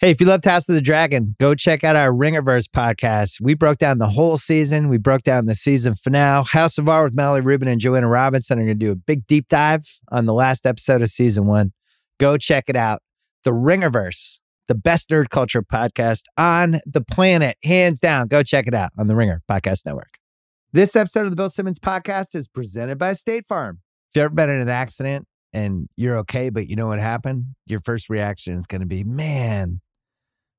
Hey, if you love House of the Dragon, go check out our Ringerverse podcast. We broke down the whole season. We broke down the season finale. House of R with Mallory Rubin and Joanna Robinson are going to do a big deep dive on the last episode of season one. Go check it out. The Ringerverse, the best nerd culture podcast on the planet, hands down. Go check it out on the Ringer Podcast Network. This episode of the Bill Simmons podcast is presented by State Farm. If you've ever been in an accident and you're okay, but you know what happened, your first reaction is going to be, man,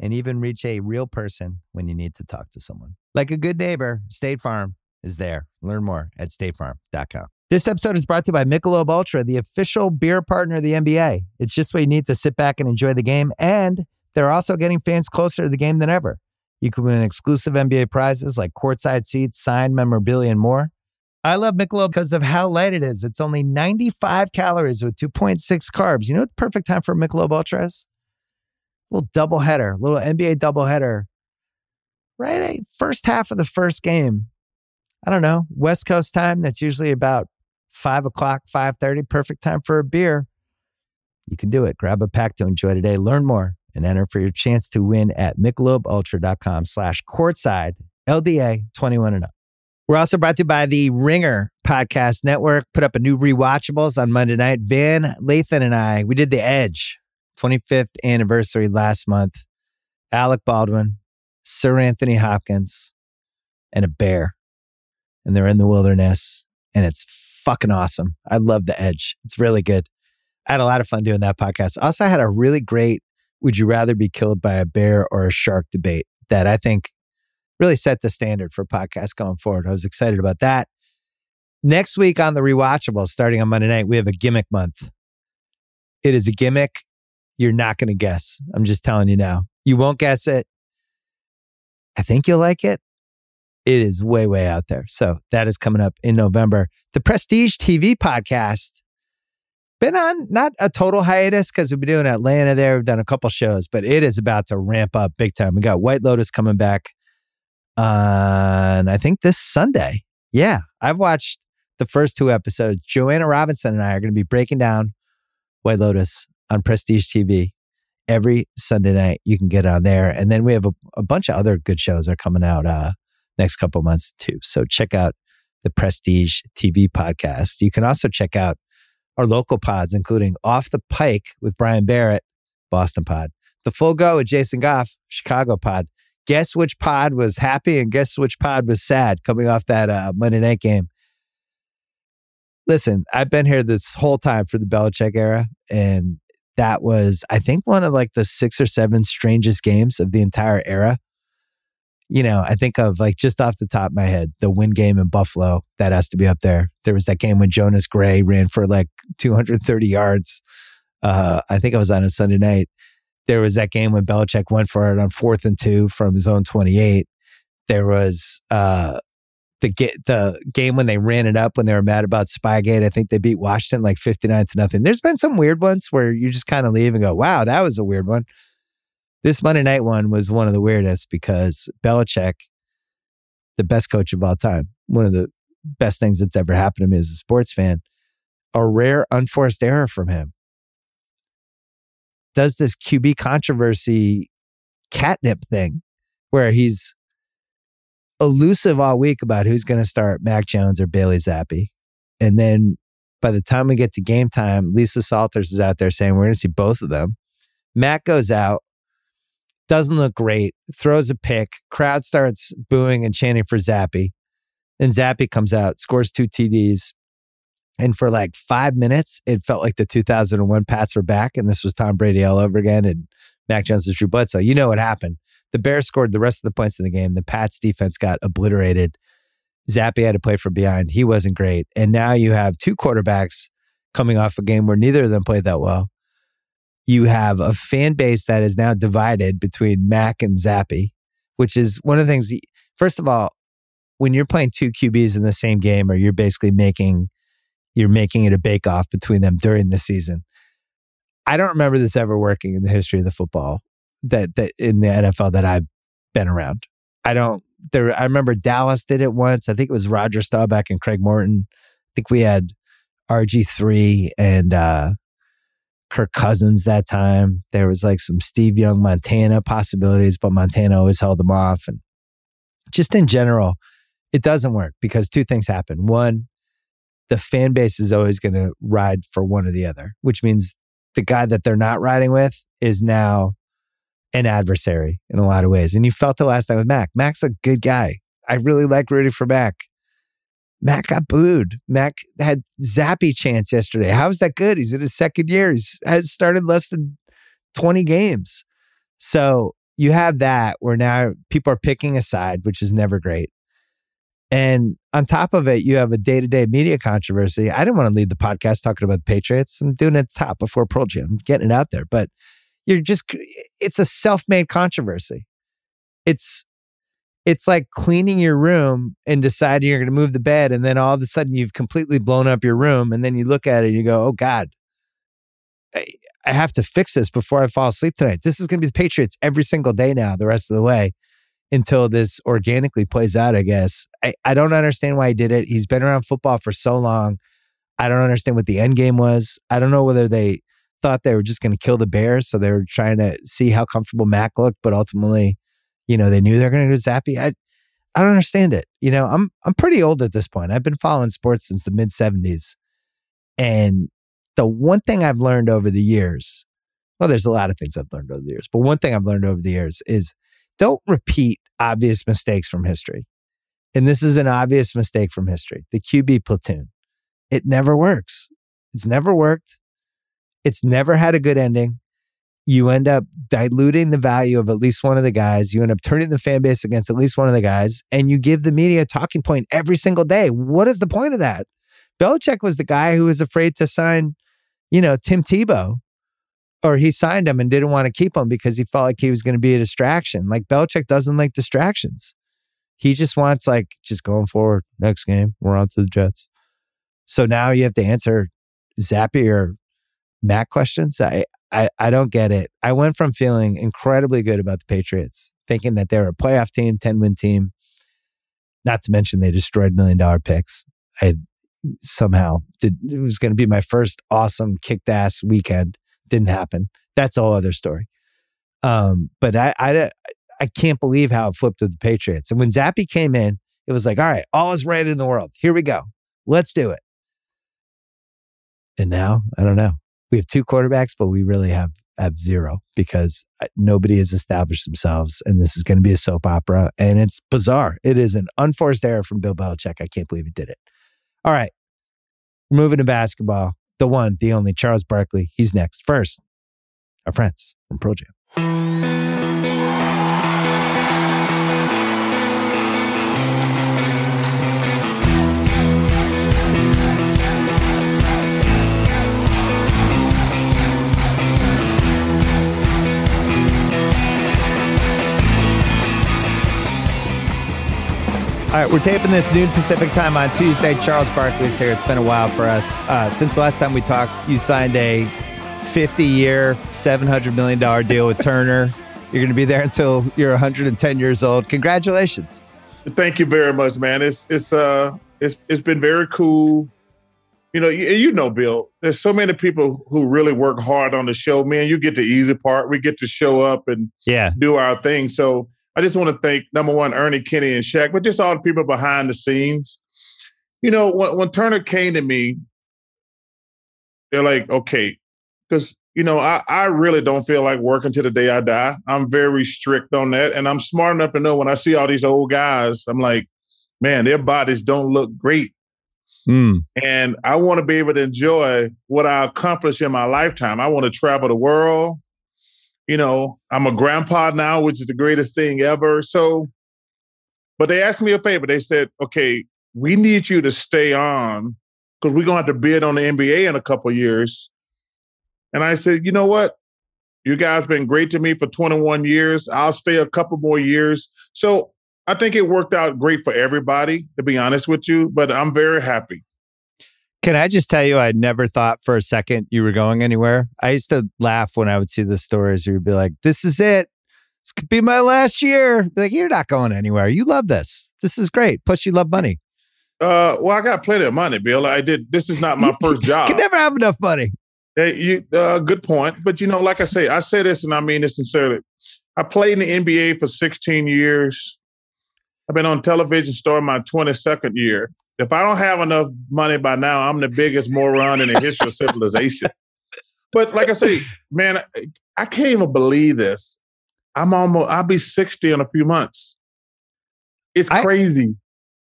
and even reach a real person when you need to talk to someone. Like a good neighbor, State Farm is there. Learn more at statefarm.com. This episode is brought to you by Michelob Ultra, the official beer partner of the NBA. It's just what you need to sit back and enjoy the game, and they're also getting fans closer to the game than ever. You can win exclusive NBA prizes like courtside seats, signed memorabilia, and more. I love Michelob because of how light it is. It's only 95 calories with 2.6 carbs. You know what the perfect time for Michelob Ultra is? Little double header, little NBA double header. Right, first half of the first game. I don't know West Coast time. That's usually about five o'clock, five thirty. Perfect time for a beer. You can do it. Grab a pack to enjoy today. Learn more and enter for your chance to win at michelobultra.com slash courtside LDA 21 and up. We're also brought to you by the Ringer Podcast Network. Put up a new rewatchables on Monday night. Van Lathan and I, we did The Edge 25th anniversary last month. Alec Baldwin, Sir Anthony Hopkins, and a bear. And they're in the wilderness and it's fucking awesome. I love the edge. It's really good. I had a lot of fun doing that podcast. Also, I had a really great would you rather be killed by a bear or a shark debate that I think really set the standard for podcasts going forward. I was excited about that. Next week on the rewatchable, starting on Monday night, we have a gimmick month. It is a gimmick you're not going to guess. I'm just telling you now. You won't guess it. I think you'll like it. It is way, way out there. So that is coming up in November. The Prestige TV podcast been on not a total hiatus because we've been doing Atlanta there. We've done a couple shows, but it is about to ramp up big time. We got White Lotus coming back on, I think, this Sunday. Yeah, I've watched the first two episodes. Joanna Robinson and I are going to be breaking down White Lotus on Prestige TV every Sunday night. You can get on there. And then we have a, a bunch of other good shows that are coming out uh, next couple months too. So check out the Prestige TV podcast. You can also check out our local pods, including Off the Pike with Brian Barrett, Boston pod, The Full Go with Jason Goff, Chicago pod. Guess which pod was happy and guess which pod was sad coming off that uh, Monday night game. Listen, I've been here this whole time for the Belichick era, and that was, I think, one of like the six or seven strangest games of the entire era. You know, I think of like just off the top of my head, the win game in Buffalo, that has to be up there. There was that game when Jonas Gray ran for like 230 yards. Uh, I think it was on a Sunday night. There was that game when Belichick went for it on fourth and two from his own 28. There was uh, the get the game when they ran it up when they were mad about Spygate. I think they beat Washington like 59 to nothing. There's been some weird ones where you just kind of leave and go, wow, that was a weird one. This Monday night one was one of the weirdest because Belichick, the best coach of all time, one of the best things that's ever happened to me as a sports fan, a rare unforced error from him. Does this QB controversy catnip thing where he's elusive all week about who's going to start Mac Jones or Bailey Zappe. And then by the time we get to game time, Lisa Salters is out there saying we're going to see both of them. Mac goes out, doesn't look great, throws a pick, crowd starts booing and chanting for Zappe. Then Zappe comes out, scores two TDs. And for like five minutes, it felt like the 2001 Pats were back, and this was Tom Brady all over again, and Mac Jones was Drew Bledsoe. You know what happened. The Bears scored the rest of the points in the game. The Pats defense got obliterated. Zappe had to play from behind. He wasn't great. And now you have two quarterbacks coming off a game where neither of them played that well. you have a fan base that is now divided between Mac and Zappe, which is one of the things. First of all, when you're playing two QBs in the same game, or you're basically making you're making it a bake off between them during the season. I don't remember this ever working in the history of the football that that in the NFL that I've been around. I don't there I remember Dallas did it once. I think it was Roger Staubach and Craig Morton. I think we had RG3 and uh Kirk Cousins that time. There was like some Steve Young Montana possibilities, but Montana always held them off. And just in general, it doesn't work because two things happen. One, the fan base is always going to ride for one or the other, which means the guy that they're not riding with is now an adversary in a lot of ways. And you felt the last time with Mac. Mac's a good guy. I really like rooting for Mac. Mac got booed. Mac had Zappe chance yesterday. How is that good? He's in his second year. He's has started less than 20 games. So you have that where now people are picking a side, which is never great. And on top of it, you have a day to day media controversy. I didn't want to lead the podcast talking about the Patriots. I'm doing it top before Pearl Jam, I'm getting it out there. But you're just, it's a self made controversy. It's, it's like cleaning your room and deciding you're going to move the bed. And then all of a sudden you've completely blown up your room. And then you look at it and you go, oh God, I, I have to fix this before I fall asleep tonight. This is going to be the Patriots every single day now, the rest of the way until this organically plays out, I guess. I, I don't understand why he did it. He's been around football for so long. I don't understand what the end game was. I don't know whether they thought they were just going to kill the Bears. So they were trying to see how comfortable Mac looked, but ultimately, you know, they knew they were going to do Zappe. I, I don't understand it. You know, I'm I'm pretty old at this point. I've been following sports since the mid 70s. And the one thing I've learned over the years, well, there's a lot of things I've learned over the years, but one thing I've learned over the years is don't repeat obvious mistakes from history. And this is an obvious mistake from history the QB platoon. It never works. It's never worked. It's never had a good ending. You end up diluting the value of at least one of the guys. You end up turning the fan base against at least one of the guys, and you give the media a talking point every single day. What is the point of that? Belichick was the guy who was afraid to sign, you know, Tim Tebow or he signed him and didn't want to keep him because he felt like he was going to be a distraction. Like Belichick doesn't like distractions. He just wants like just going forward. Next game, we're on to the Jets. So now you have to answer Zappe or Mac questions. I, I I don't get it. I went from feeling incredibly good about the Patriots, thinking that they were a playoff team, 10 win team. Not to mention they destroyed million dollar picks. I somehow did it was going to be my first awesome kicked ass weekend didn't happen. That's a whole other story. Um, but I, I, I can't believe how it flipped with the Patriots. And when Zappe came in, it was like, all right, all is right in the world. Here we go. Let's do it. And now, I don't know. We have two quarterbacks, but we really have have zero because uh, nobody has established themselves, and this is going to be a soap opera. And it's bizarre. It is an unforced error from Bill Belichick. I can't believe he did it. All right, moving to basketball the one, the only Charles Barkley. He's next. First, our friends from Pearl Jam. All right, we're taping this noon Pacific time on Tuesday. Charles Barkley's here. It's been a while for us. Uh, since the last time we talked, you signed a 50 year, $700 million deal with Turner. You're going to be there until you're 110 years old. Congratulations. Thank you very much, man. It's it's uh it's it's been very cool. You know, you, you know, Bill. There's so many people who really work hard on the show. Man, you get the easy part. We get to show up and yeah, do our thing. So I just want to thank number one, Ernie, Kenny, and Shaq, but just all the people behind the scenes. You know, when, when Turner came to me, they're like, okay, because you know, I, I really don't feel like working to the day I die. I'm very strict on that. And I'm smart enough to know when I see all these old guys, I'm like, man, their bodies don't look great. Mm. And I want to be able to enjoy what I accomplish in my lifetime. I want to travel the world you know, I'm a grandpa now, which is the greatest thing ever. So, but they asked me a favor. They said, okay, we need you to stay on because we're going to have to bid on the NBA in a couple years. And I said, you know what? You guys been great to me for 21 years. I'll stay a couple more years. So I think it worked out great for everybody, to be honest with you, but I'm very happy. Can I just tell you, I never thought for a second you were going anywhere. I used to laugh when I would see the stories you'd be like, this is it. This could be my last year. Like, you're not going anywhere. You love this. This is great. Plus, you love money. Uh, well, I got plenty of money, Bill. I did. This is not my first job. You can never have enough money. Hey, you, uh, good point. But you know, like I say, I say this and I mean this sincerely. I played in the NBA for 16 years. I've been on television starting my 22nd year. If I don't have enough money by now, I'm the biggest moron in the history of civilization. But like I say, man, I can't even believe this. I'm almost, I'll be 60 in a few months. It's crazy.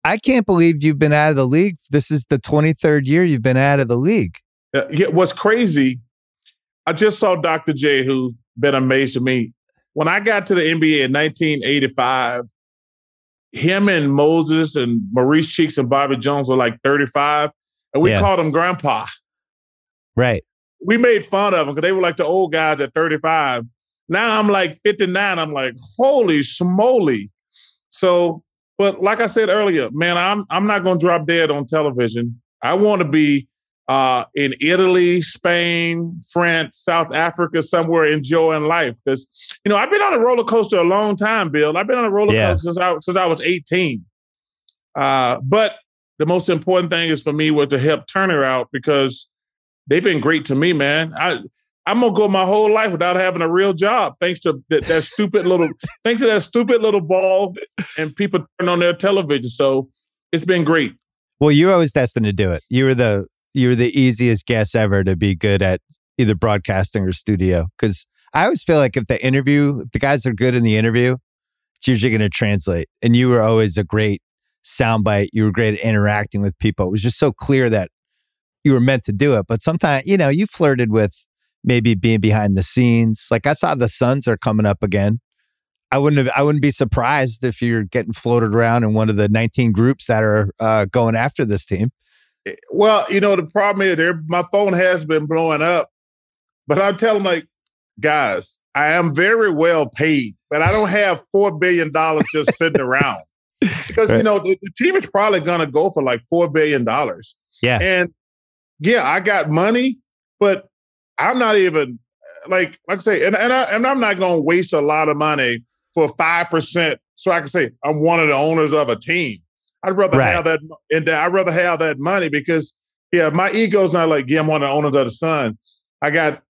I, I can't believe you've been out of the league. This is the 23rd year you've been out of the league. Uh, yeah, what's crazy, I just saw Dr. J, who's been amazed to me. When I got to the NBA in 1985, him and Moses and Maurice Cheeks and Bobby Jones were like 35, and we yeah. called him Grandpa. Right. We made fun of them because they were like the old guys at 35. Now I'm like 59. I'm like, holy smoly. So, but like I said earlier, man, I'm I'm not gonna drop dead on television. I want to be uh, in Italy, Spain, France, South Africa, somewhere enjoying life. Because you know, I've been on a roller coaster a long time, Bill. I've been on a roller yeah. coaster since I since I was 18. Uh, but the most important thing is for me was to help Turner out because they've been great to me, man. I I'm gonna go my whole life without having a real job, thanks to that, that stupid little, thanks to that stupid little ball, and people turn on their television. So it's been great. Well, you were always destined to do it. You were the you're the easiest guest ever to be good at either broadcasting or studio. Because I always feel like if the interview, if the guys are good in the interview, it's usually going to translate. And you were always a great soundbite. You were great at interacting with people. It was just so clear that you were meant to do it. But sometimes, you know, you flirted with maybe being behind the scenes. Like I saw the Suns are coming up again. I wouldn't have, I wouldn't be surprised if you're getting floated around in one of the 19 groups that are uh, going after this team. Eh, well, you know, the problem is there my phone has been blowing up, but I'm telling like, guys, I am very well paid, but I don't have four billion dollars just sitting around. Because right. you know, the, the team is probably gonna go for like four billion dollars. Yeah. And yeah, I got money, but I'm not even like like I say, and, and I and I'm not gonna waste a lot of money for five percent so I can say I'm one of the owners of a team. I'd rather right. have that, and I'd rather have that money because, yeah, my ego's not like, yeah, I'm one of the owners of the Sun. I got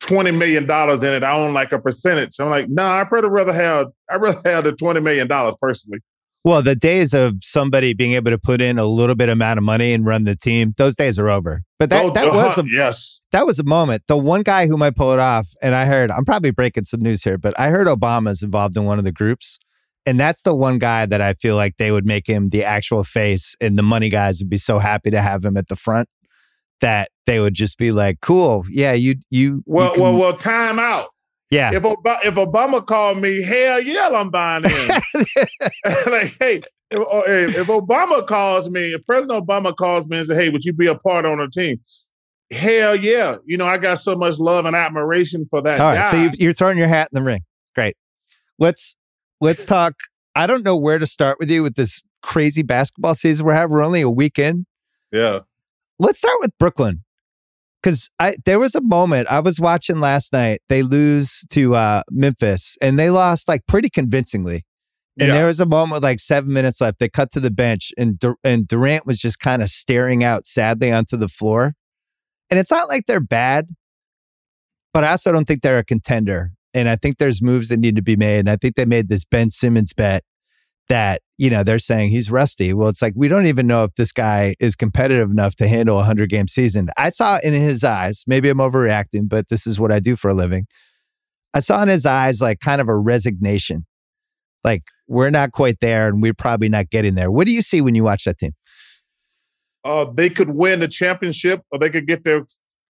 twenty million dollars in it. I own like a percentage. I'm like, no, nah, I'd rather rather have, I'd rather have the twenty million dollars personally. Well, the days of somebody being able to put in a little bit amount of money and run the team, those days are over. But that, oh, that uh, was a, yes, that was a moment. The one guy who might pull it off, and I heard, I'm probably breaking some news here, but I heard Obama's involved in one of the groups. And that's the one guy that I feel like they would make him the actual face, and the money guys would be so happy to have him at the front that they would just be like, "Cool, yeah, you you." Well, you can... well, well. Time out. Yeah. If Ob- if Obama called me, hell yeah, I'm buying in. like, hey, if, if Obama calls me, if President Obama calls me and says, "Hey, would you be a part on the team?" Hell yeah, you know I got so much love and admiration for that. All right, guy. so you, are throwing your hat in the ring. Great. Let's let's talk. I don't know where to start with you with this crazy basketball season we're having. We're only a weekend. Yeah. Let's start with Brooklyn. Cause I there was a moment I was watching last night. They lose to uh, Memphis and they lost like pretty convincingly. And yeah. there was a moment with like seven minutes left. They cut to the bench and Dur- and Durant was just kind of staring out sadly onto the floor. And it's not like they're bad, but I also don't think they're a contender. And I think there's moves that need to be made. And I think they made this Ben Simmons bet that, you know, they're saying he's rusty. Well, it's like we don't even know if this guy is competitive enough to handle a 100 game season. I saw in his eyes, maybe I'm overreacting, but this is what I do for a living. I saw in his eyes like kind of a resignation. Like we're not quite there and we're probably not getting there. What do you see when you watch that team? Uh, they could win the championship or they could get their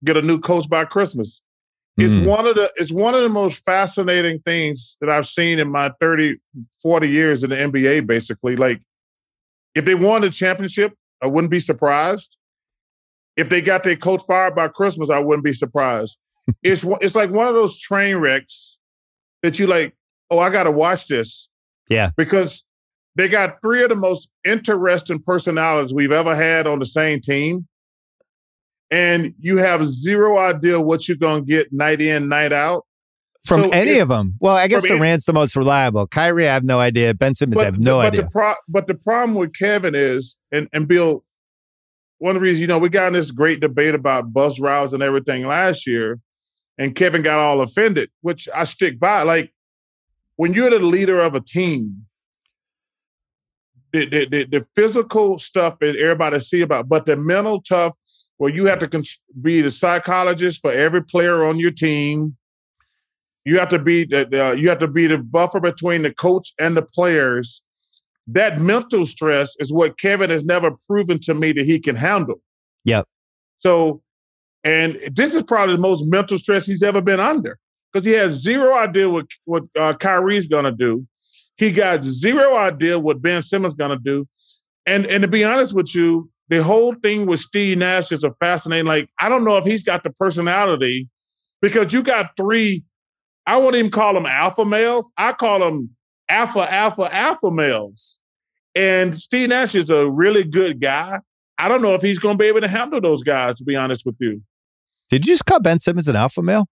get a new coach by Christmas. It's mm. one of the it's one of the most fascinating things that I've seen in my 30, 40 years in the NBA, basically. Like if they won the championship, I wouldn't be surprised. If they got their coach fired by Christmas, I wouldn't be surprised. it's it's like one of those train wrecks that you like. Oh, I got to watch this. Yeah, because they got three of the most interesting personalities we've ever had on the same team, and you have zero idea what you're gonna get night in, night out. From so any of them. Well, I guess Durant's the most reliable. Kyrie, I have no idea. Ben Simmons, but, I have no but idea. The pro- but the problem with Kevin is, and, and Bill, one of the reasons, you know, we got in this great debate about bus routes and everything last year, and Kevin got all offended, which I stick by. Like, when you're the leader of a team, the, the, the, the physical stuff is everybody see about, but the mental tough, where you have to be the psychologist for every player on your team, you have to be the, uh, you have to be the buffer between the coach and the players. That mental stress is what Kevin has never proven to me that he can handle. Yep. So, and this is probably the most mental stress he's ever been under because he has zero idea what what uh, Kyrie's gonna do. He got zero idea what Ben Simmons gonna do. And and to be honest with you, the whole thing with Steve Nash is a fascinating. Like I don't know if he's got the personality because you got three I wouldn't even call them alpha males. I call them alpha, alpha, alpha males. And Steve Nash is a really good guy. I don't know if he's going to be able to handle those guys, to be honest with you. Did you just call Ben Simmons an alpha male?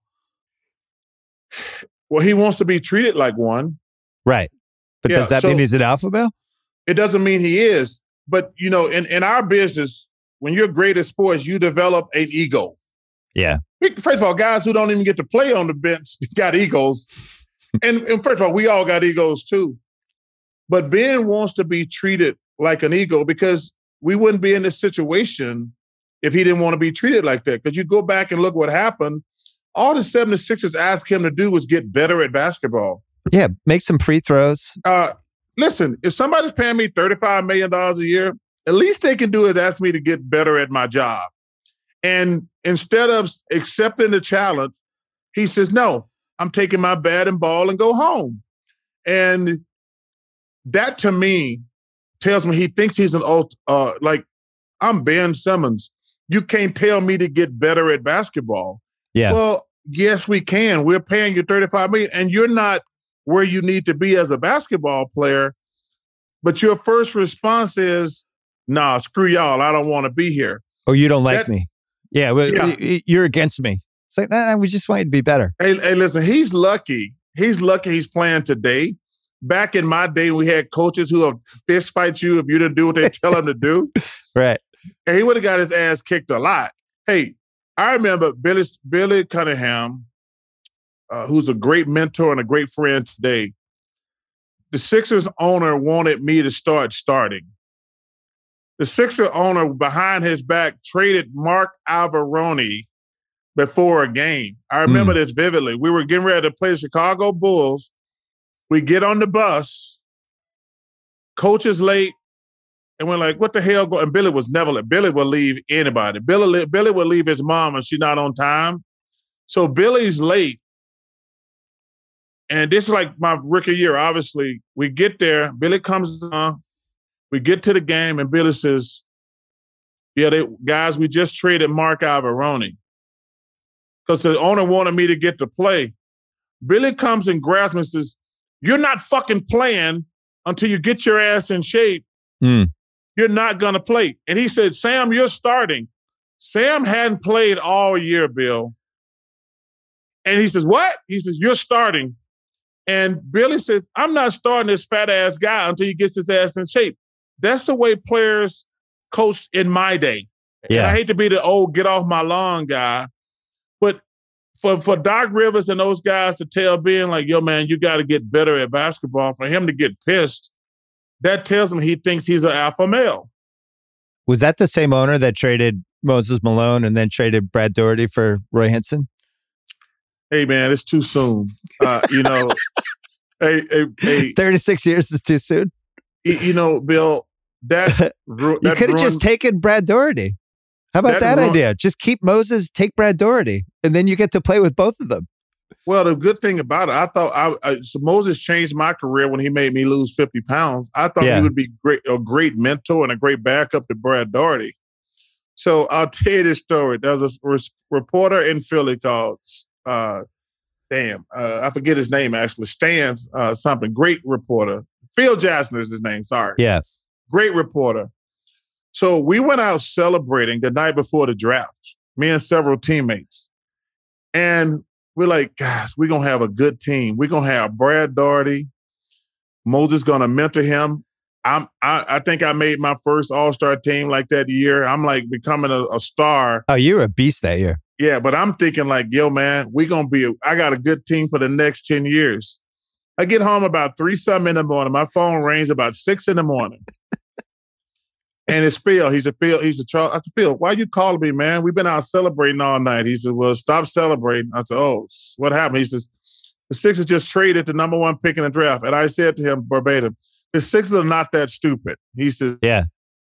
Well, he wants to be treated like one. Right. But yeah, does that so mean he's an alpha male? It doesn't mean he is. But, you know, in, in our business, when you're great at sports, you develop an ego. Yeah. First of all, guys who don't even get to play on the bench got egos. and, and first of all, we all got egos too. But Ben wants to be treated like an ego because we wouldn't be in this situation if he didn't want to be treated like that. Because you go back and look what happened. All the 76ers asked him to do was get better at basketball. Yeah, make some free throws. Uh, listen, if somebody's paying me $35 million a year, at least they can do is ask me to get better at my job. And instead of accepting the challenge, he says, No, I'm taking my bat and ball and go home. And that to me tells me he thinks he's an ult, uh, like I'm Ben Simmons. You can't tell me to get better at basketball. Yeah. Well, yes, we can. We're paying you 35 million, and you're not where you need to be as a basketball player. But your first response is, nah, screw y'all. I don't want to be here. Oh, you don't like that, me. Yeah, well, yeah. you're against me. It's like, nah, we just want you to be better. Hey, hey, listen, he's lucky. He's lucky he's playing today. Back in my day, we had coaches who would fist fight you if you didn't do what they tell them to do. Right. And he would have got his ass kicked a lot. Hey, I remember Billy, Billy Cunningham, uh, who's a great mentor and a great friend today. The Sixers owner wanted me to start starting the Sixer owner behind his back traded Mark Iavaroni before a game. I remember mm. this vividly. We were getting ready to play the Chicago Bulls. We get on the bus. Coach is late. And we're like, what the hell? Go-? And Billy was never Billy will leave anybody. Billy, Billy will leave his mom if she's not on time. So Billy's late. And this is like my rookie year. Obviously, we get there. Billy comes on. We get to the game, and Billy says, Yeah, they, guys, we just traded Mark Iavaroni because the owner wanted me to get to play. Billy comes and grabs me and says, You're not fucking playing until you get your ass in shape. Mm. You're not going to play. And he said, Sam, you're starting. Sam hadn't played all year, Bill. And he says, What? He says, You're starting. And Billy says, I'm not starting this fat ass guy until he gets his ass in shape. That's the way players coached in my day. Yeah. And I hate to be the old get off my lawn guy, but for for Doc Rivers and those guys to tell Ben like, "Yo, man, you got to get better at basketball," for him to get pissed, that tells him he thinks he's an alpha male. Was that the same owner that traded Moses Malone and then traded Brad Daugherty for Roy Hinson? Hey, man, it's too soon. Uh, you know, hey, hey, hey, thirty six years is too soon. You know, Bill, that, you could have just taken Brad Daugherty. How about that, that idea? Just keep Moses, take Brad Daugherty, and then you get to play with both of them. Well, the good thing about it, I thought I, I so Moses changed my career when he made me lose fifty pounds. I thought yeah. he would be great, a great mentor and a great backup to Brad Daugherty. So I'll tell you this story. There's a reporter in Philly called, uh, damn, uh, I forget his name actually, Stan uh, something, great reporter. Phil Jasner is his name, sorry. Yeah. Great reporter. So we went out celebrating the night before the draft, me and several teammates. And we're like, guys, we're going to have a good team. We're going to have Brad Daugherty. Moses going to mentor him. I'm, I, I think I made my first All Star team like that year. I'm like becoming a, a, star. Oh, you were a beast that year. Yeah, but I'm thinking like, yo, man, we gonna be. A, I got a good team for the next ten years. I get home about three something in the morning. My phone rings about six in the morning. and it's Phil. He's a Phil. He's a Charles. I said, Phil, why you calling me, man? We've been out celebrating all night. He said, Well, stop celebrating. I said, Oh, what happened? He says, The Sixers just traded the number one pick in the draft. And I said to him verbatim, The Sixers are not that stupid. He says, Yeah.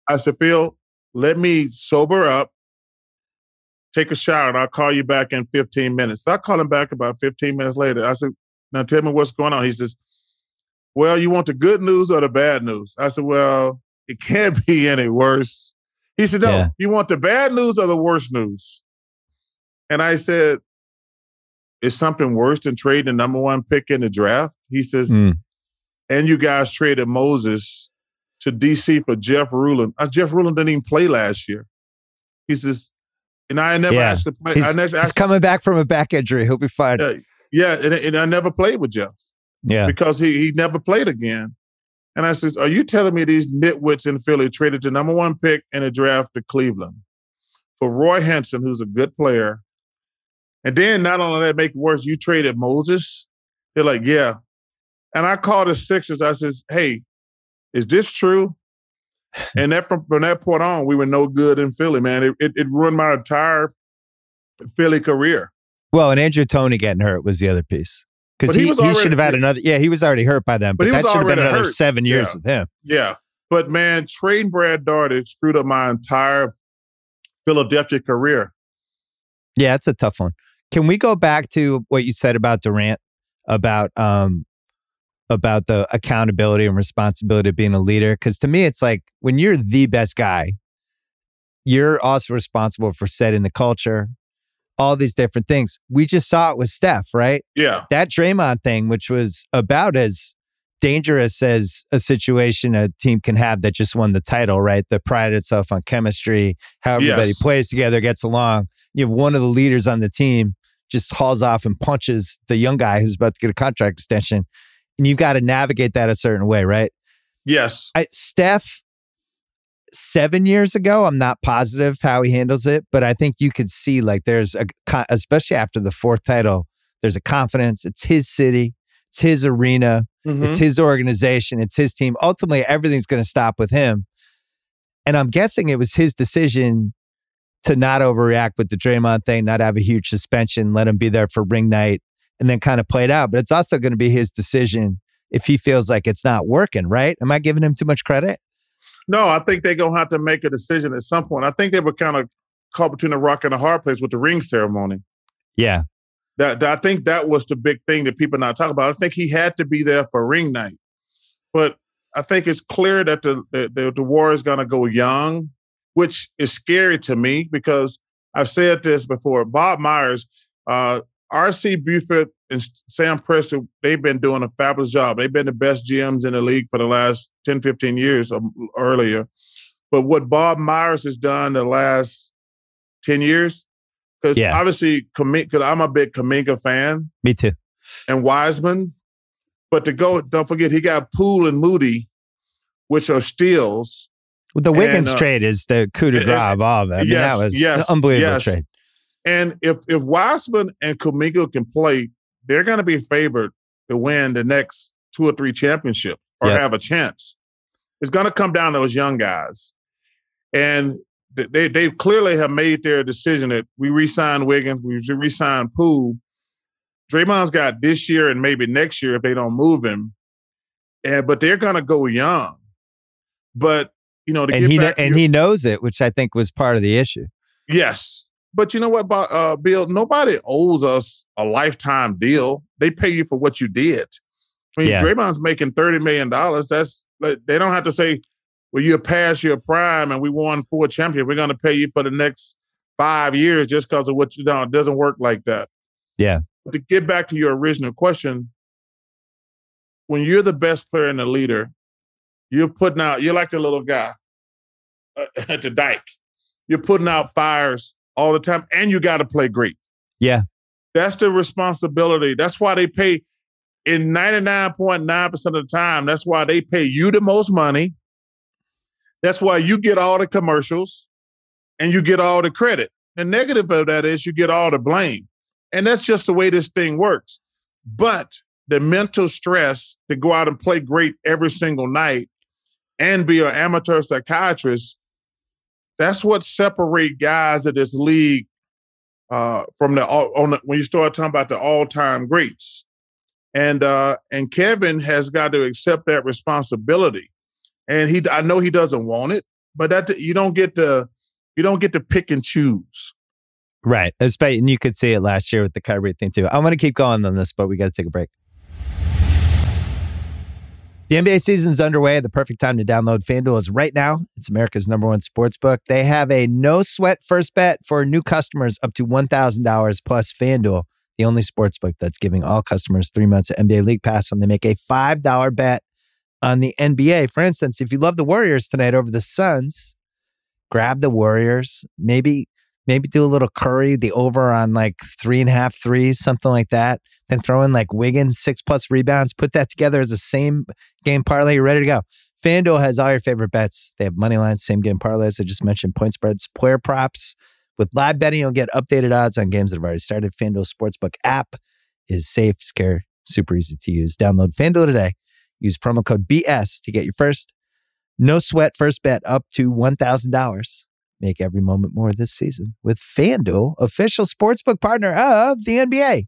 I said, Phil, let me sober up, take a shower, and I'll call you back in 15 minutes. So I call him back about 15 minutes later. I said, Now tell me what's going on. He says, Well, you want the good news or the bad news? I said, Well, it can't be any worse. He said, No, yeah. you want the bad news or the worst news? And I said, Is something worse than trading the number one pick in the draft? He says, mm. And you guys traded Moses to DC for Jeff Ruland. Uh, Jeff Ruland didn't even play last year. He says, and I never yeah. asked to play. He's, I never asked, he's coming back from a back injury. He'll be fine. Uh, yeah, and, and, I never played with Jeff. Yeah, because he he never played again. And I says, Are you telling me these nitwits in Philly traded the number one pick in a draft to Cleveland for Roy Hinson, who's a good player? And then not only that, make it worse, you traded Moses. They're like, Yeah. And I called the Sixers. I says, Hey, is this true? and that from, from that point on, we were no good in Philly, man. It, it, it ruined my entire Philly career. Well, and Andrew Toney getting hurt was the other piece because he, he, he should have had another. Yeah, he was already hurt by then, but, but that should have been another hurt. seven years yeah. with him. Yeah, but man, trading Brad Daugherty screwed up my entire Philadelphia career. Yeah, it's a tough one. Can we go back to what you said about Durant about um about the accountability and responsibility of being a leader? Because to me, it's like when you're the best guy, you're also responsible for setting the culture, all these different things. We just saw it with Steph, right? Yeah. That Draymond thing, which was about as dangerous as a situation a team can have that just won the title, right? That pride itself on chemistry, how everybody yes. plays together, gets along. You have one of the leaders on the team just hauls off and punches the young guy who's about to get a contract extension. And you've got to navigate that a certain way, right? Yes. I, Steph seven years ago. I'm not positive how he handles it, but I think you could see like there's a, especially after the fourth title, there's a confidence. It's his city, it's his arena, mm-hmm. it's his organization, it's his team. Ultimately, everything's going to stop with him. And I'm guessing it was his decision to not overreact with the Draymond thing, not have a huge suspension, let him be there for ring night, and then kind of play it out. But it's also going to be his decision if he feels like it's not working, right? Am I giving him too much credit? No, I think they're gonna have to make a decision at some point. I think they were kind of caught between a rock and a hard place with the ring ceremony. Yeah. That, that, I think that was the big thing that people not talk about. I think he had to be there for ring night, but I think it's clear that the the, the, the war is going to go young, which is scary to me because I've said this before. Bob Myers, uh, R.C. Buford and Sam Presti, they've been doing a fabulous job. They've been the best GMs in the league for the last 10, 15 years or earlier. But what Bob Myers has done the last 10 years, because yeah. obviously, because I'm a big Kuminga fan. Me too. And Wiseman. But to go, don't forget, he got Poole and Moody, which are steals. Well, the Wiggins and, uh, trade is the coup de grace of all of it. I mean, yes, that was yes, an unbelievable yes. trade. And if if Wiseman and Kuminga can play, they're going to be favored to win the next two or three championships or yep. have a chance. It's going to come down to those young guys, and they they clearly have made their decision that we resign Wiggins, we resign Poole. Draymond's got this year and maybe next year if they don't move him, and but they're going to go young. But you know, and he and your, he knows it, which I think was part of the issue. Yes, but you know what, uh, Bill? Nobody owes us a lifetime deal. They pay you for what you did. I mean, yeah. Draymond's making thirty million dollars. That's they don't have to say, well, you're past your prime and we won four championships. We're going to pay you for the next five years just because of what you done. It doesn't work like that. Yeah. But to get back to your original question, when you're the best player and the leader, you're putting out, you're like the little guy uh, at the dike. You're putting out fires all the time and you got to play great. Yeah. That's the responsibility. That's why they pay in 99.9% of the time. That's why they pay you the most money. That's why you get all the commercials and you get all the credit. The negative of that is you get all the blame. And that's just the way this thing works. But the mental stress to go out and play great every single night and be an amateur psychiatrist, that's what separate guys of this league uh, from the on the, when you start talking about the all-time greats. And uh, and Kevin has got to accept that responsibility. And he I know he doesn't want it, but that you don't get to you don't get to pick and choose. Right. And you could see it last year with the Kyrie thing too. I'm going to keep going on this, but we got to take a break. The NBA season's underway. The perfect time to download FanDuel is right now. It's America's number one sports book. They have a no sweat first bet for new customers up to $1,000 plus FanDuel, the only sports book that's giving all customers three months of NBA League Pass when they make a $5 bet on the NBA. For instance, if you love the Warriors tonight over the Suns, grab the Warriors. Maybe maybe do a little Curry, the over on like three and a half threes, something like that. Then throw in like Wiggins, six plus rebounds, put that together as the same game parlay. You're ready to go. FanDuel has all your favorite bets. They have money lines, same game parlays. I just mentioned point spreads, player props. With live betting, you'll get updated odds on games that have already started. FanDuel Sportsbook app is safe, scare, super easy to use. Download FanDuel today. Use promo code BS to get your first no sweat first bet up to $1,000. Make every moment more this season with FanDuel, official sportsbook partner of the NBA.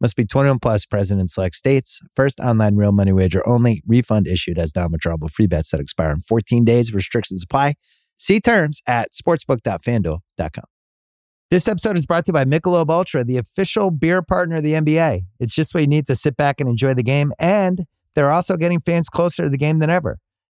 Must be 21 plus present in select states. First online real money wager only. Refund issued as non-withdrawable free bets that expire in 14 days. Restrictions apply. See terms at sportsbook.fanduel.com. This episode is brought to you by Michelob Ultra, the official beer partner of the NBA. It's just what you need to sit back and enjoy the game, and they're also getting fans closer to the game than ever.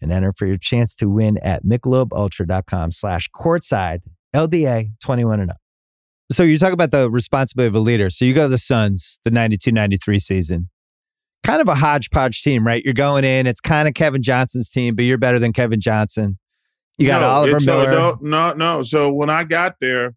and enter for your chance to win at michelobultra.com slash courtside LDA 21 and up. So you talk about the responsibility of a leader. So you go to the Suns, the 92-93 season. Kind of a hodgepodge team, right? You're going in, it's kind of Kevin Johnson's team, but you're better than Kevin Johnson. You got no, Oliver Miller. No, no, no. So when I got there,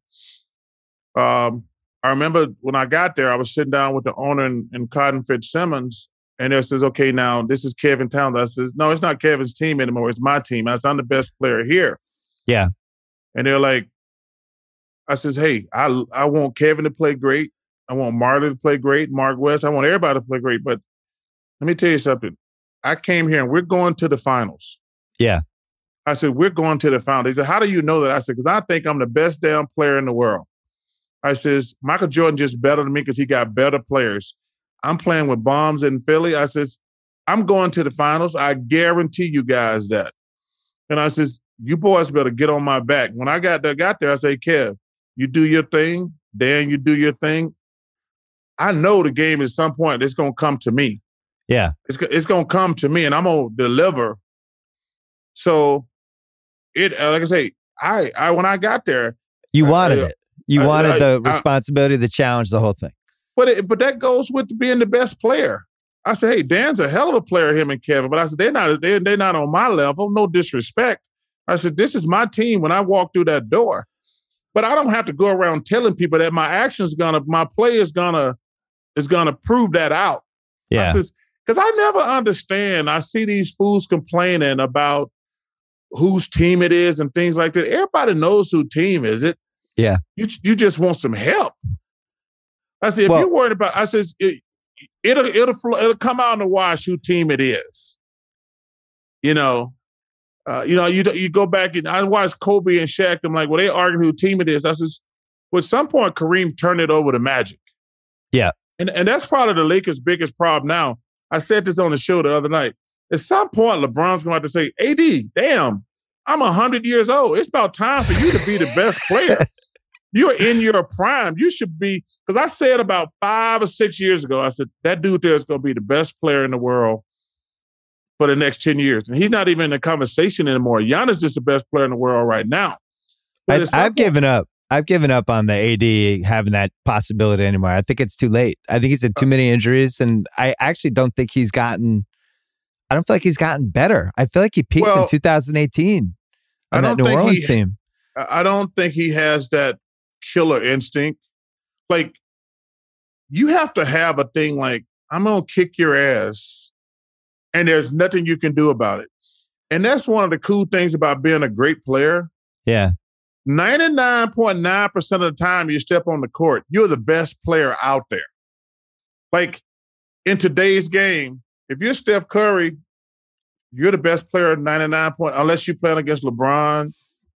um, I remember when I got there, I was sitting down with the owner and, and Cotton Fitzsimmons, and it says, okay, now this is Kevin Towns. I says, no, it's not Kevin's team anymore. It's my team. I said, I'm the best player here. Yeah. And they're like, I says, hey, I I want Kevin to play great. I want Marlon to play great, Mark West. I want everybody to play great. But let me tell you something. I came here and we're going to the finals. Yeah. I said, we're going to the finals. They said, how do you know that? I said, because I think I'm the best damn player in the world. I says, Michael Jordan just better than me because he got better players. I'm playing with bombs in Philly. I says, I'm going to the finals. I guarantee you guys that. And I says, you boys better get on my back. When I got there, got there, I say, Kev, you do your thing. Dan, you do your thing. I know the game at some point it's gonna come to me. Yeah, it's it's gonna come to me, and I'm gonna deliver. So, it uh, like I say, I I when I got there, you wanted I, it. You I, wanted I, the responsibility, the challenge, the whole thing. But it, but that goes with being the best player. I said, hey, Dan's a hell of a player, him and Kevin. But I said, they're not they're, they're not on my level. No disrespect. I said, this is my team when I walk through that door. But I don't have to go around telling people that my action's gonna, my play is gonna, is gonna prove that out. Yeah. Because I, I never understand. I see these fools complaining about whose team it is and things like that. Everybody knows who team is it. Yeah. You you just want some help. I said, if well, you're worried about, I says it, it'll it'll it'll come out in the wash who team it is. You know, Uh, you know, you you go back and I watched Kobe and Shaq. I'm like, well, they arguing who team it is. I says, well, at some point, Kareem turned it over to Magic. Yeah, and and that's probably the Lakers' biggest problem now. I said this on the show the other night. At some point, LeBron's going to have to say, "AD, damn, I'm hundred years old. It's about time for you to be the best player. You're in your prime. You should be." Because I said about five or six years ago, I said that dude there is going to be the best player in the world for the next 10 years. And he's not even in the conversation anymore. Giannis is the best player in the world right now. I, I've given up. I've given up on the AD having that possibility anymore. I think it's too late. I think he's had too uh many injuries, and I actually don't think he's gotten. I don't feel like he's gotten better. I feel like he peaked well, in 2018 on that New Orleans he, team. I don't think he has that killer instinct. Like you have to have a thing like I'm gonna kick your ass and there's nothing you can do about it. And that's one of the cool things about being a great player. Yeah. 99.9% of the time you step on the court, you're the best player out there. Like in today's game, if you're Steph Curry, you're the best player 99 point, unless you're playing against LeBron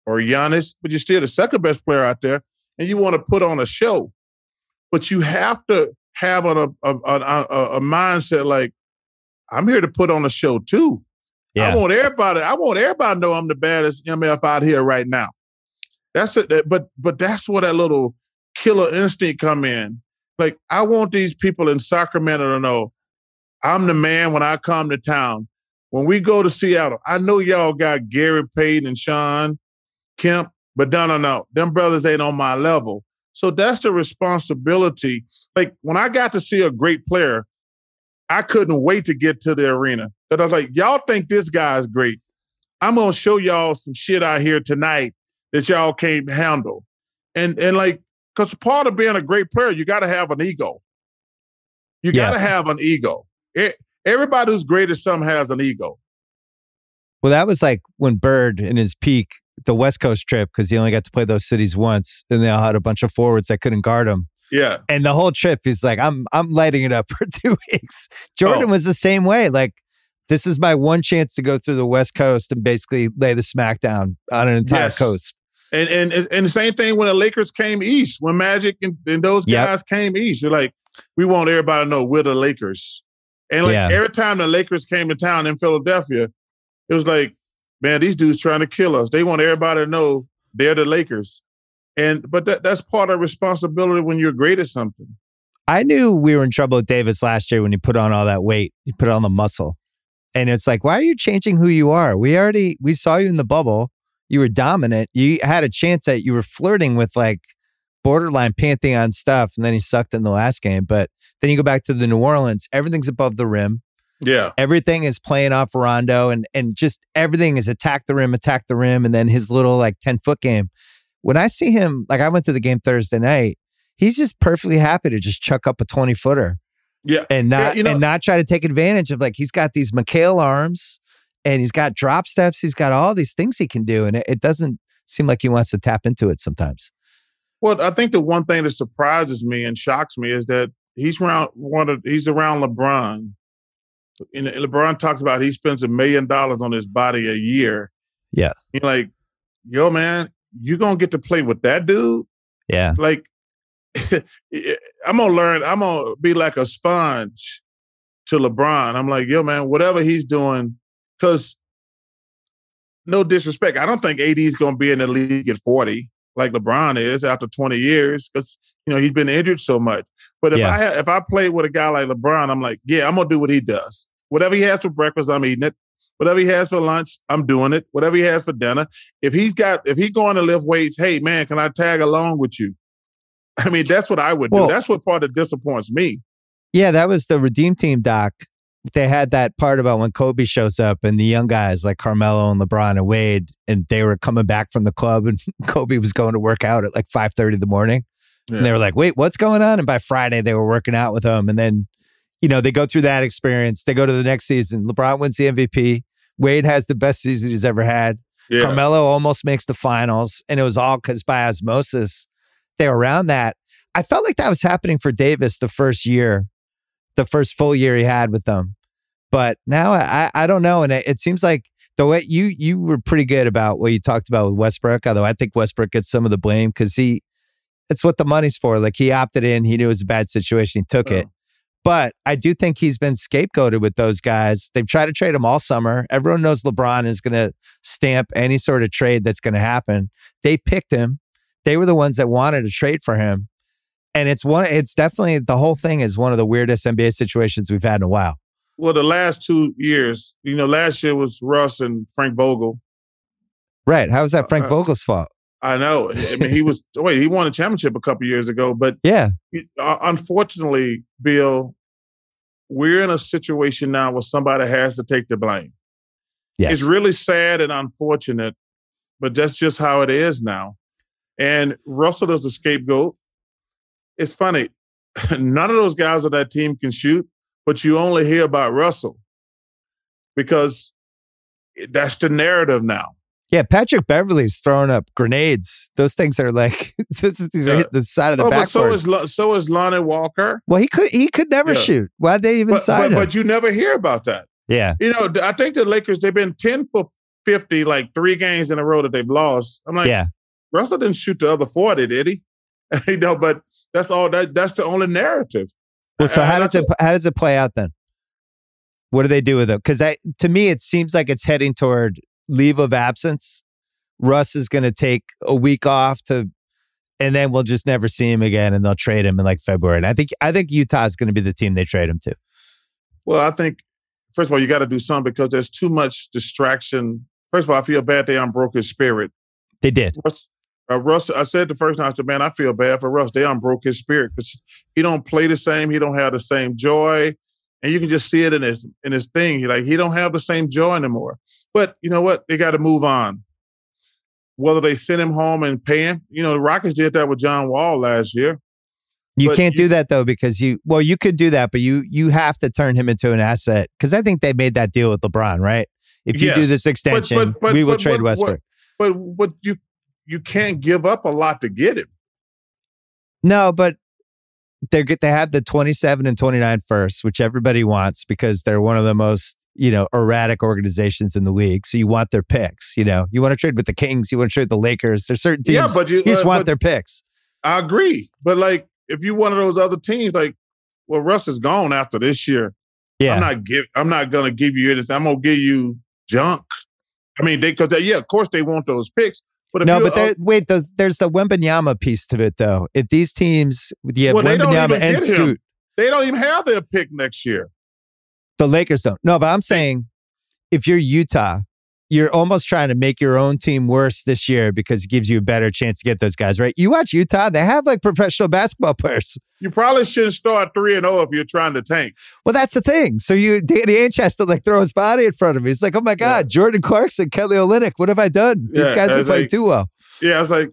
or Giannis, but you're still the second best player out there, and you want to put on a show. But you have to have a, a, a, a mindset like, I'm here to put on a show too. Yeah. I want everybody. I want everybody to know I'm the baddest MF out here right now. That's it. But but that's where that little killer instinct come in. Like I want these people in Sacramento to know I'm the man when I come to town. When we go to Seattle, I know y'all got Gary Payton and Shawn Kemp, but no, no, no. Them brothers ain't on my level. So that's the responsibility. Like when I got to see a great player, I couldn't wait to get to the arena. But I was like, y'all think this guy's great. I'm gonna show y'all some shit out here tonight that y'all can't handle. And and like, because part of being a great player, you got to have an ego. You got to have an ego. It, everybody who's great at something has an ego. Well, that was like when Bird in his peak, the West Coast trip, because he only got to play those cities once, and they all had a bunch of forwards that couldn't guard him. Yeah. And the whole trip, he's like, I'm I'm lighting it up for two weeks. Jordan oh. was the same way. Like, this is my one chance to go through the West Coast and basically lay the smackdown on an entire yes. coast. And, and and the same thing when the Lakers came east, when Magic and, and those guys yep. came east. You're like, we want everybody to know we're the Lakers. And like yeah. every time the Lakers came to town in Philadelphia, it was like, man, these dudes trying to kill us. They want everybody to know they're the Lakers. And but that, that's part of responsibility when you're great at something. I knew we were in trouble with Davis last year when he put on all that weight. He put on the muscle. And it's like, why are you changing who you are? We already we saw you in the bubble. You were dominant. You had a chance that you were flirting with like borderline pantheon stuff, and then he sucked in the last game. But then you go back to the New Orleans, everything's above the rim. Yeah. Everything is playing off Rondo and and just everything is attack the rim, attack the rim, and then his little like 10 foot game when I see him, like I went to the game Thursday night, he's just perfectly happy to just chuck up a 20 footer. Yeah. And not yeah, you know, and not try to take advantage of like he's got these McHale arms and he's got drop steps, he's got all these things he can do. And it, it doesn't seem like he wants to tap into it sometimes. Well, I think the one thing that surprises me and shocks me is that he's around one of he's around LeBron. And LeBron talks about he spends a million dollars on his body a year. Yeah. He's like, yo, man, you're gonna get to play with that dude. Yeah. Like I'm gonna learn, I'm gonna be like a sponge to LeBron. I'm like, yo, man, whatever he's doing, because no disrespect, I don't think AD is gonna be in the league at 40 like LeBron is after 20 years, because you know he's been injured so much. But if yeah. I if I play with a guy like LeBron, I'm like, yeah, I'm gonna do what he does. Whatever he has for breakfast, I'm eating it. Whatever he has for lunch, I'm doing it. Whatever he has for dinner. If he's got, if he's going to lift weights, hey man, can I tag along with you? I mean, that's what I would do. That's what part that disappoints me. Yeah, that was the Redeem Team doc. They had that part about when Kobe shows up and the young guys like Carmelo and LeBron and Wade, and they were coming back from the club, and Kobe was going to work out at like five thirty in the morning, yeah. and they were like, "Wait, what's going on?" And by Friday, they were working out with him, and then you know, they go through that experience. They go to the next season. LeBron wins the MVP. Wade has the best season he's ever had. Yeah. Carmelo almost makes the finals. And it was all because by osmosis, they were around that. I felt like that was happening for Davis the first year, the first full year he had with them. But now I, I don't know. And it, it seems like the way you you were pretty good about what you talked about with Westbrook, although I think Westbrook gets some of the blame because he it's what the money's for. Like he opted in, he knew it was a bad situation, he took it. But I do think he's been scapegoated with those guys. They've tried to trade him all summer. Everyone knows LeBron is going to stamp any sort of trade that's going to happen. They picked him. They were the ones that wanted to trade for him. And it's one it's definitely the whole thing is one of the weirdest NBA situations we've had in a while. Well, the last two years, you know, last year was Russ and Frank Vogel. Right. How was that Frank uh, Vogel's fault? I know. I mean, he was wait. He won a championship a couple years ago, but yeah. Uh, unfortunately, Bill, we're in a situation now where somebody has to take the blame. Yes. It's really sad and unfortunate, but that's just how it is now. And Russell is the scapegoat. It's funny. None of those guys on that team can shoot, but you only hear about Russell because that's the narrative now. Yeah, Patrick Beverley's throwing up grenades. Those things are like this is these are hitting the side of the oh, backboard. so is so is Lonnie Walker. Well, he could he could never yeah. shoot. Why'd they even but, sign but, him? But you never hear about that. Yeah, you know, I think the Lakers they've been ten for fifty, like three games in a row that they've lost. I'm like, yeah, Russell didn't shoot the other forty, did he? you know, but that's all. That that's the only narrative. Well, so how does it how does it play out then? What do they do with it? Because to me, it seems like it's heading toward leave of absence Russ is going to take a week off to, and then we'll just never see him again, and they'll trade him in like February. And I think I think Utah is going to be the team they trade him to. Well, I think first of all you got to do something because there's too much distraction. First of all, I feel bad they unbroke his spirit. They did. Russ, uh, Russ, I said the first time, I said, man, I feel bad for Russ. They unbroke his spirit because he don't play the same. He don't have the same joy. And you can just see it in his in his thing. He like he don't have the same joy anymore. But you know what? They got to move on whether they send him home and pay him. You know, the Rockets did that with John Wall last year. You but can't you, do that though because you well you could do that, but you you have to turn him into an asset because I think they made that deal with LeBron, right? If you yes, do this extension, but, but, but, we will trade Westbrook. but but you you can't give up a lot to get him. No, but they get they have the 27 and 29 first, which everybody wants because they're one of the most, you know, erratic organizations in the league. So you want their picks, you know. You want to trade with the Kings, you want to trade with the Lakers. There's certain teams yeah, but you, you just uh, want their picks. I agree. But like if you one of those other teams, like well, Russ is gone after this year. Yeah. I'm not give I'm not gonna give you anything. I'm gonna give you junk. I mean, they because yeah, of course they want those picks, but no, but there, uh, wait, there's, there's the Wembanyama piece to it, though. If these teams, you have well, Wembanyama and Scoot, they don't even have their pick next year. The Lakers don't. No, but I'm saying if you're Utah, you're almost trying to make your own team worse this year because it gives you a better chance to get those guys, right? You watch Utah, they have like professional basketball players. You probably shouldn't start 3 and 0 if you're trying to tank. Well, that's the thing. So you Danny Ainge has to like throw his body in front of me. He's like, "Oh my god, yeah. Jordan Clarkson, Kelly Olynyk, what have I done? These yeah, guys are playing like, too well." Yeah, I was like,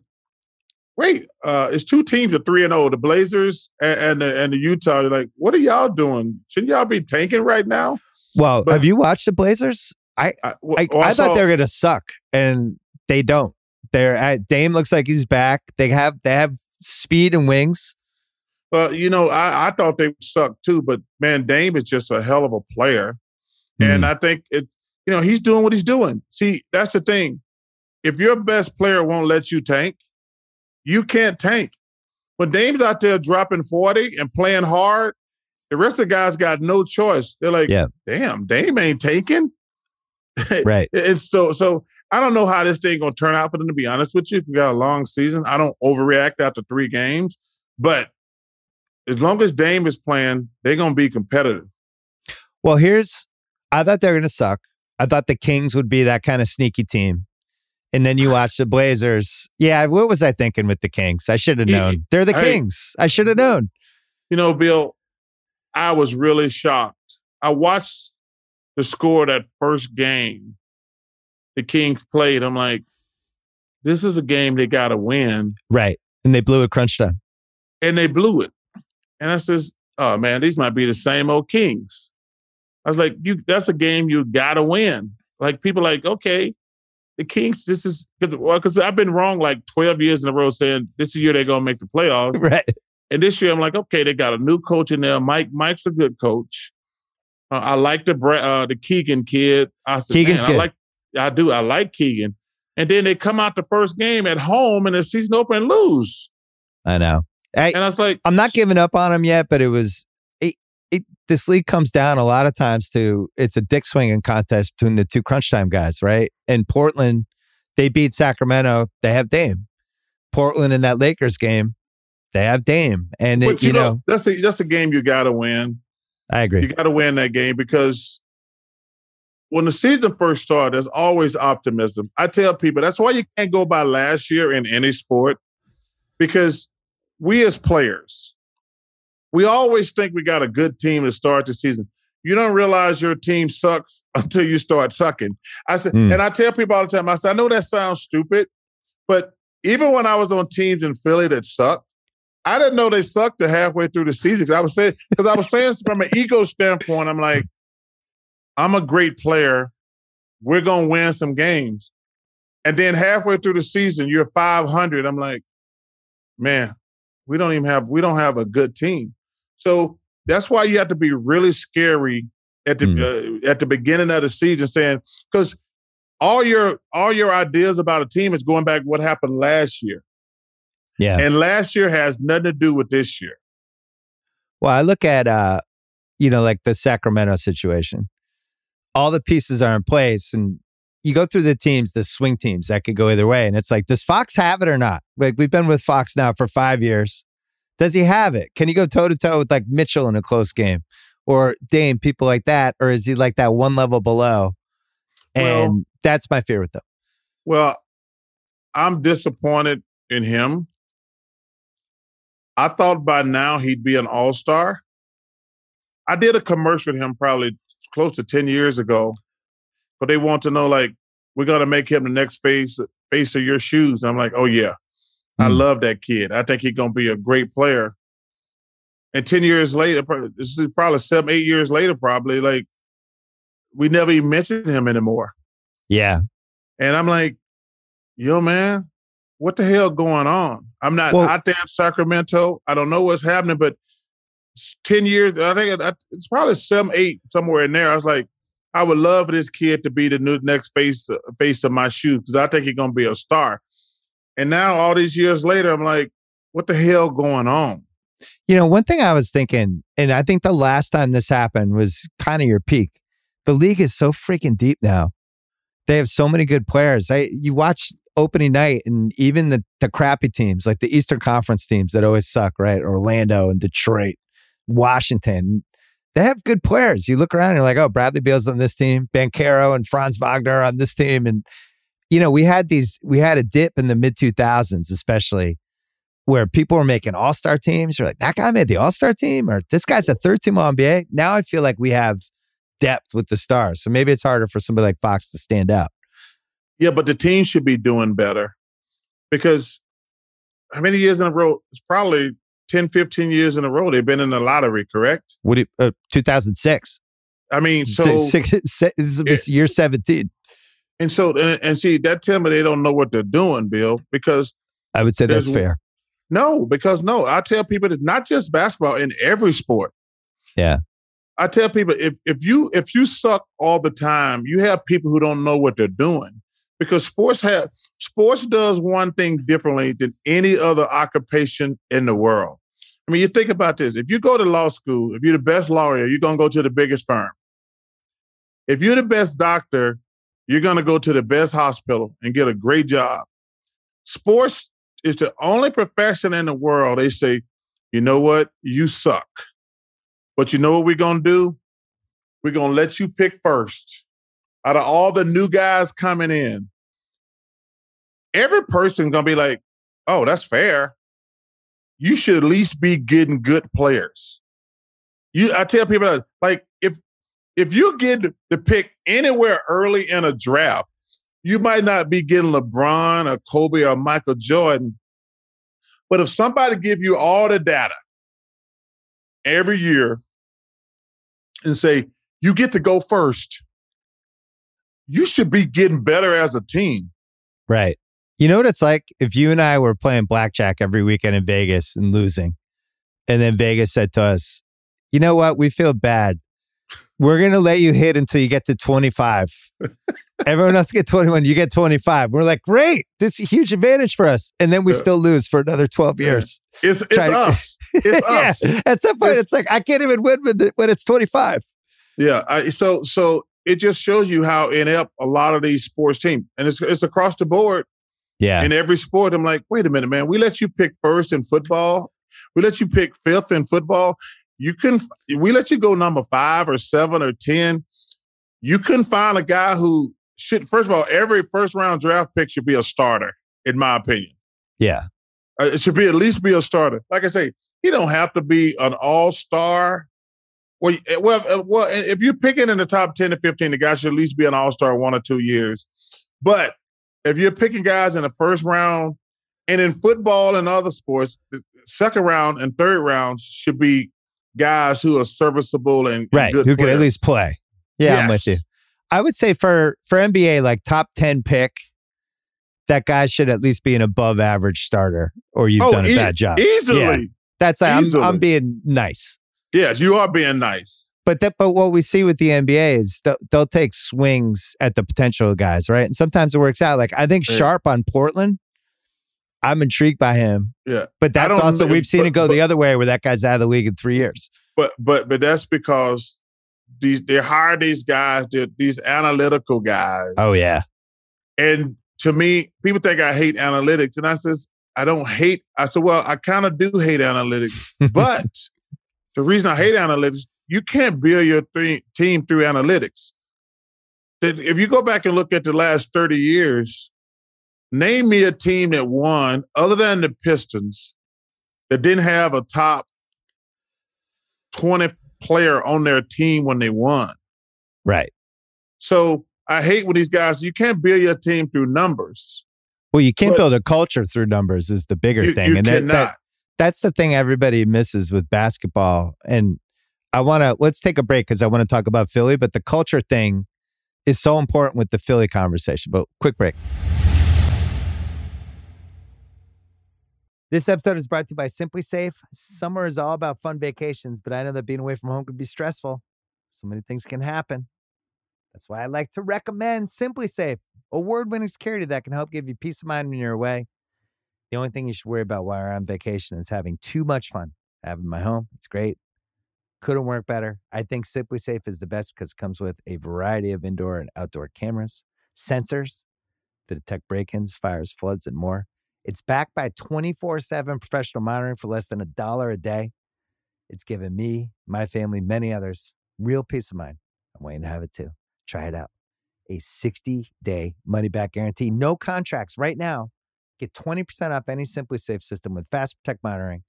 "Wait, uh it's two teams of 3 and 0, the Blazers and and the, and the Utah. They're like, "What are y'all doing? Shouldn't y'all be tanking right now?" Well, but, have you watched the Blazers? I I, well, I, I thought they were gonna suck, and they don't. They're at Dame looks like he's back. They have they have speed and wings. Well, you know, I, I thought they sucked too, but man, Dame is just a hell of a player, mm. and I think it. You know, he's doing what he's doing. See, that's the thing. If your best player won't let you tank, you can't tank. When Dame's out there dropping forty and playing hard, the rest of the guys got no choice. They're like, yeah. "Damn, Dame ain't taking." right. and so so I don't know how this thing gonna turn out for them. To be honest with you, we got a long season. I don't overreact after three games, but as long as Dame is playing, they're gonna be competitive. Well, here's I thought they were gonna suck. I thought the Kings would be that kind of sneaky team. And then you watch the Blazers. Yeah, what was I thinking with the Kings? I should have known. They're the Kings. I should have known. You know, Bill, I was really shocked. I watched the score that first game the Kings played, I'm like, this is a game they got to win. Right. And they blew it crunch time. And they blew it. And I says, oh man, these might be the same old Kings. I was like, you that's a game you got to win. Like people like, okay, the Kings, this is because well, cause I've been wrong like 12 years in a row saying this is year they're going to make the playoffs. Right. And this year I'm like, okay, they got a new coach in there. Mike, Mike's a good coach. Uh, I like the uh, the Keegan kid. I said, Keegan's good. I like I do. I like Keegan. And then they come out the first game at home and the season open and lose. I know. I, and I was like, I'm not giving up on him yet, but it was. This league comes down a lot of times to it's a dick swinging contest between the two crunch time guys, right? In Portland, they beat Sacramento. They have Dame. Portland in that Lakers game, they have Dame, and it, you, you, know, that's a that's a game you got to win. I agree. You got to win that game because when the season first started, there's always optimism. I tell people that's why you can't go by last year in any sport because we as players, we always think we got a good team to start the season. You don't realize your team sucks until you start sucking. I said, mm. and I tell people all the time, I said, I know that sounds stupid, but even when I was on teams in Philly that sucked, I didn't know they sucked to halfway through the season. Cause I was saying, because I was saying from an ego standpoint, I'm like, I'm a great player. We're gonna win some games. And then halfway through the season, you're 500. I'm like, man, we don't even have we don't have a good team. So that's why you have to be really scary at the mm. uh, at the beginning of the season, saying because all your all your ideas about a team is going back what happened last year. Yeah, and last year has nothing to do with this year. Well, I look at uh, you know, like the Sacramento situation. All the pieces are in place, and you go through the teams, the swing teams that could go either way. And it's like, does Fox have it or not? Like we've been with Fox now for five years. Does he have it? Can he go toe to toe with like Mitchell in a close game or Dame, people like that? Or is he like that one level below? And well, that's my fear with them. Well, I'm disappointed in him. I thought by now he'd be an all star. I did a commercial with him probably close to 10 years ago but they want to know like we're gonna make him the next face face of your shoes. I'm like, oh yeah. I hmm. love that kid. I think he's gonna be a great player. And ten years later, this is probably seven, eight years later, probably like we never even mentioned him anymore. Yeah. And I'm like, yo, man, what the hell going on? I'm not well, out there in Sacramento. I don't know what's happening, but 10 years, I think it's probably seven, eight, somewhere in there. I was like, I would love for this kid to be the new next face face of my shoes because I think he's gonna be a star. And now, all these years later, I'm like, what the hell going on? You know, one thing I was thinking, and I think the last time this happened was kind of your peak. The league is so freaking deep now. They have so many good players. I you watch opening night and even the the crappy teams like the Eastern Conference teams that always suck, right? Orlando and Detroit, Washington they have good players. You look around and you're like, oh, Bradley Beal's on this team, Banchero and Franz Wagner on this team. And, you know, we had these, we had a dip in the mid 2000s, especially where people were making all star teams. You're like, that guy made the all star team, or this guy's a third team All NBA. Now I feel like we have depth with the stars. So maybe it's harder for somebody like Fox to stand out. Yeah, but the team should be doing better because how many years in a row? It's probably 10, 15 years in a row, they've been in the lottery, correct? Would it, uh, 2006. I mean, so six, six, this is year 17. And so, and, and see, that tell me they don't know what they're doing, Bill, because I would say that's fair. No, because no, I tell people it's not just basketball in every sport. Yeah. I tell people if if you if you suck all the time, you have people who don't know what they're doing because sports have sports does one thing differently than any other occupation in the world. I mean, you think about this. If you go to law school, if you're the best lawyer, you're going to go to the biggest firm. If you're the best doctor, you're going to go to the best hospital and get a great job. Sports is the only profession in the world they say, you know what? You suck. But you know what we're going to do? We're going to let you pick first. Out of all the new guys coming in, every person's going to be like, oh, that's fair you should at least be getting good players. You, I tell people that, like if if you get the pick anywhere early in a draft, you might not be getting LeBron or Kobe or Michael Jordan. But if somebody give you all the data every year and say you get to go first, you should be getting better as a team. Right. You know what it's like if you and I were playing blackjack every weekend in Vegas and losing, and then Vegas said to us, "You know what? We feel bad. We're going to let you hit until you get to 25. Everyone else get 21. You get 25. We're like, great. This is a huge advantage for us. And then we still lose for another 12 years. It's, it's to- us. It's us. yeah. At some point, It's- it's like, I can't even win when it's 25. Yeah. I, so so it just shows you how inept a lot of these sports teams, and it's it's across the board Yeah. in every sport. I'm like, wait a minute, man. We let you pick first in football. We let you pick fifth in football. You couldn't. We let you go number five or seven or ten. You couldn't find a guy who should. First of all, every first round draft pick should be a starter, in my opinion. Yeah. Uh, it should be at least be a starter. Like I say, he don't have to be an all star. Well, well, uh, well. If you're picking in the top ten to fifteen, the guy should at least be an all star one or two years. But if you're picking guys in the first round, and in football and other sports, the second round and third rounds should be guys who are serviceable and, Right. Who can at least play. Yeah, I'm with you. I would say for for NBA, like top 10 pick, that guy should at least be an above average starter or you've Oh, done a e- bad job. easily. That's I'm. I'm being nice. Yes, you are being nice. But that, but what we see with the NBA is th- they'll take swings at the potential guys, right? And sometimes it works out. Like I think Yeah. Sharpe on Portland, I'm intrigued by him. Yeah. But that's also we've seen but- it go but- the other way where that guy's out of the league in three years. But but but that's because these they hire these guys, these analytical guys. Oh yeah, And to me, people think I hate analytics, and I says I don't hate. I said, well, I kind of do hate analytics, but the reason I hate analytics, you can't build your th- team through analytics. If you go back and look at the last thirty years, name me a team that won other than the Pistons that didn't have a top twenty player on their team when they won. right. So I hate when these guys. You can't build your team through numbers. Well, you can't build a culture through numbers is the bigger You, thing, you and that, that that's the thing everybody misses with basketball. And I want to let's take a break because I want to talk about Philly, but the culture thing is so important with the Philly conversation. But quick break. This episode is brought to you by SimpliSafe. Mm-hmm. Summer is all about fun vacations, but I know that being away from home can be stressful. So many things can happen. That's why I like to recommend SimpliSafe, award winning security that can help give you peace of mind when you're away. The only thing you should worry about while you're on vacation is having too much fun. I have it in my home. It's great. Couldn't work better. I think SimpliSafe is the best because it comes with a variety of indoor and outdoor cameras, sensors to detect break ins, fires, floods, and more. It's backed by 24 7 professional monitoring for less than a dollar a day. It's given me, my family, many others real peace of mind. I'm waiting to have it too. Try it out. A 60 day money back guarantee, no contracts right now. Get 20% off any SimpliSafe system with Fast Protect monitoring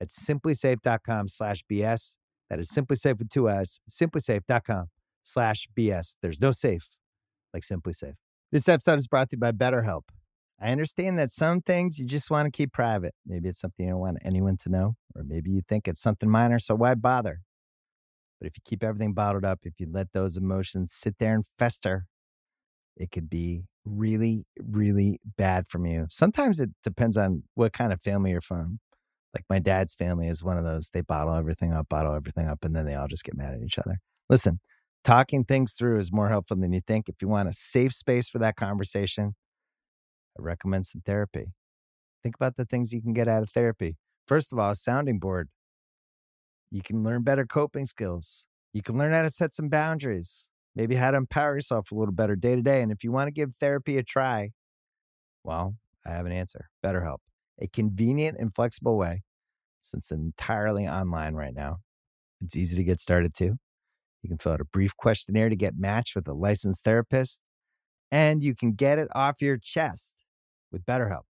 at simplisafe.com slash BS. That is SimpliSafe with two S, simplisafe.com slash BS. There's no safe like SimpliSafe. This episode is brought to you by BetterHelp. I understand that some things you just want to keep private. Maybe it's something you don't want anyone to know, or maybe you think it's something minor, so why bother? But if you keep everything bottled up, if you let those emotions sit there and fester, it could be really, really bad from you. Sometimes it depends on what kind of family you're from. Like my dad's family is one of those. They bottle everything up, bottle everything up, and then they all just get mad at each other. Listen, talking things through is more helpful than you think. If you want a safe space for that conversation, I recommend some therapy. Think about the things you can get out of therapy. First of all, a sounding board. You can learn better coping skills. You can learn how to set some boundaries, maybe how to empower yourself a little better day to day. And if you want to give therapy a try, well, I have an answer BetterHelp, a convenient and flexible way since entirely online right now. It's easy to get started too. You can fill out a brief questionnaire to get matched with a licensed therapist, and you can get it off your chest with BetterHelp.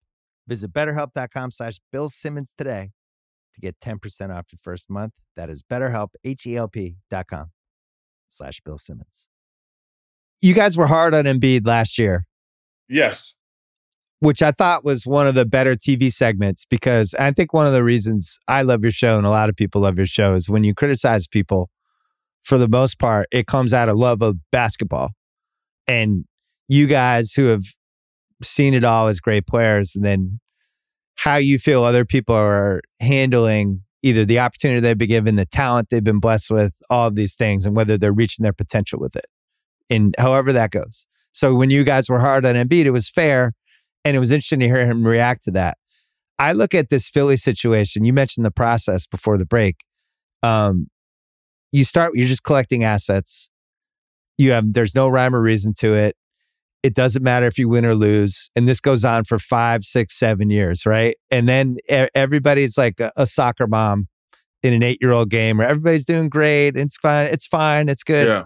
Visit betterhelp.com slash Bill Simmons today to get 10% off your first month. That is betterhelp, H-E-L-P dot com slash Bill Simmons. You guys were hard on Embiid last year, Yes. which I thought was one of the better TV segments because I think one of the reasons I love your show and a lot of people love your show is when you criticize people, for the most part, it comes out of love of basketball. And you guys who have seen it all as great players, and then how you feel other people are handling either the opportunity they've been given, the talent they've been blessed with, all of these things, and whether they're reaching their potential with it. And however that goes. So when you guys were hard on Embiid, it was fair. And it was interesting to hear him react to that. I look at this Philly situation. You mentioned the process before the break. Um, you start, you're just collecting assets. You have, there's no rhyme or reason to it. It doesn't matter if you win or lose. And this goes on for five, six, seven years, right? And then everybody's like a, a soccer mom in an eight year old game where everybody's doing great. It's fine. It's fine. It's good. Yeah.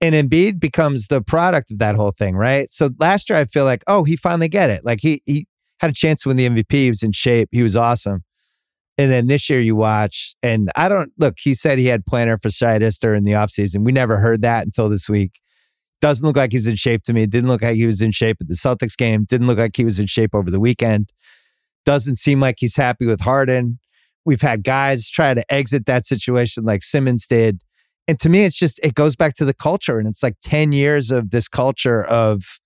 And Embiid becomes the product of that whole thing, right? So last year, I feel like, oh, he finally get it. Like he he had a chance to win the MVP. He was in shape. He was awesome. And then this year you watch, and I don't look, he said he had plantar fasciitis during the offseason. We never heard that until this week. Doesn't look like he's in shape to me. Didn't look like he was in shape at the Celtics game. Didn't look like he was in shape over the weekend. Doesn't seem like he's happy with Harden. We've had guys try to exit that situation like Simmons did. And to me, it's just, it goes back to the culture. And it's like 10 years of this culture of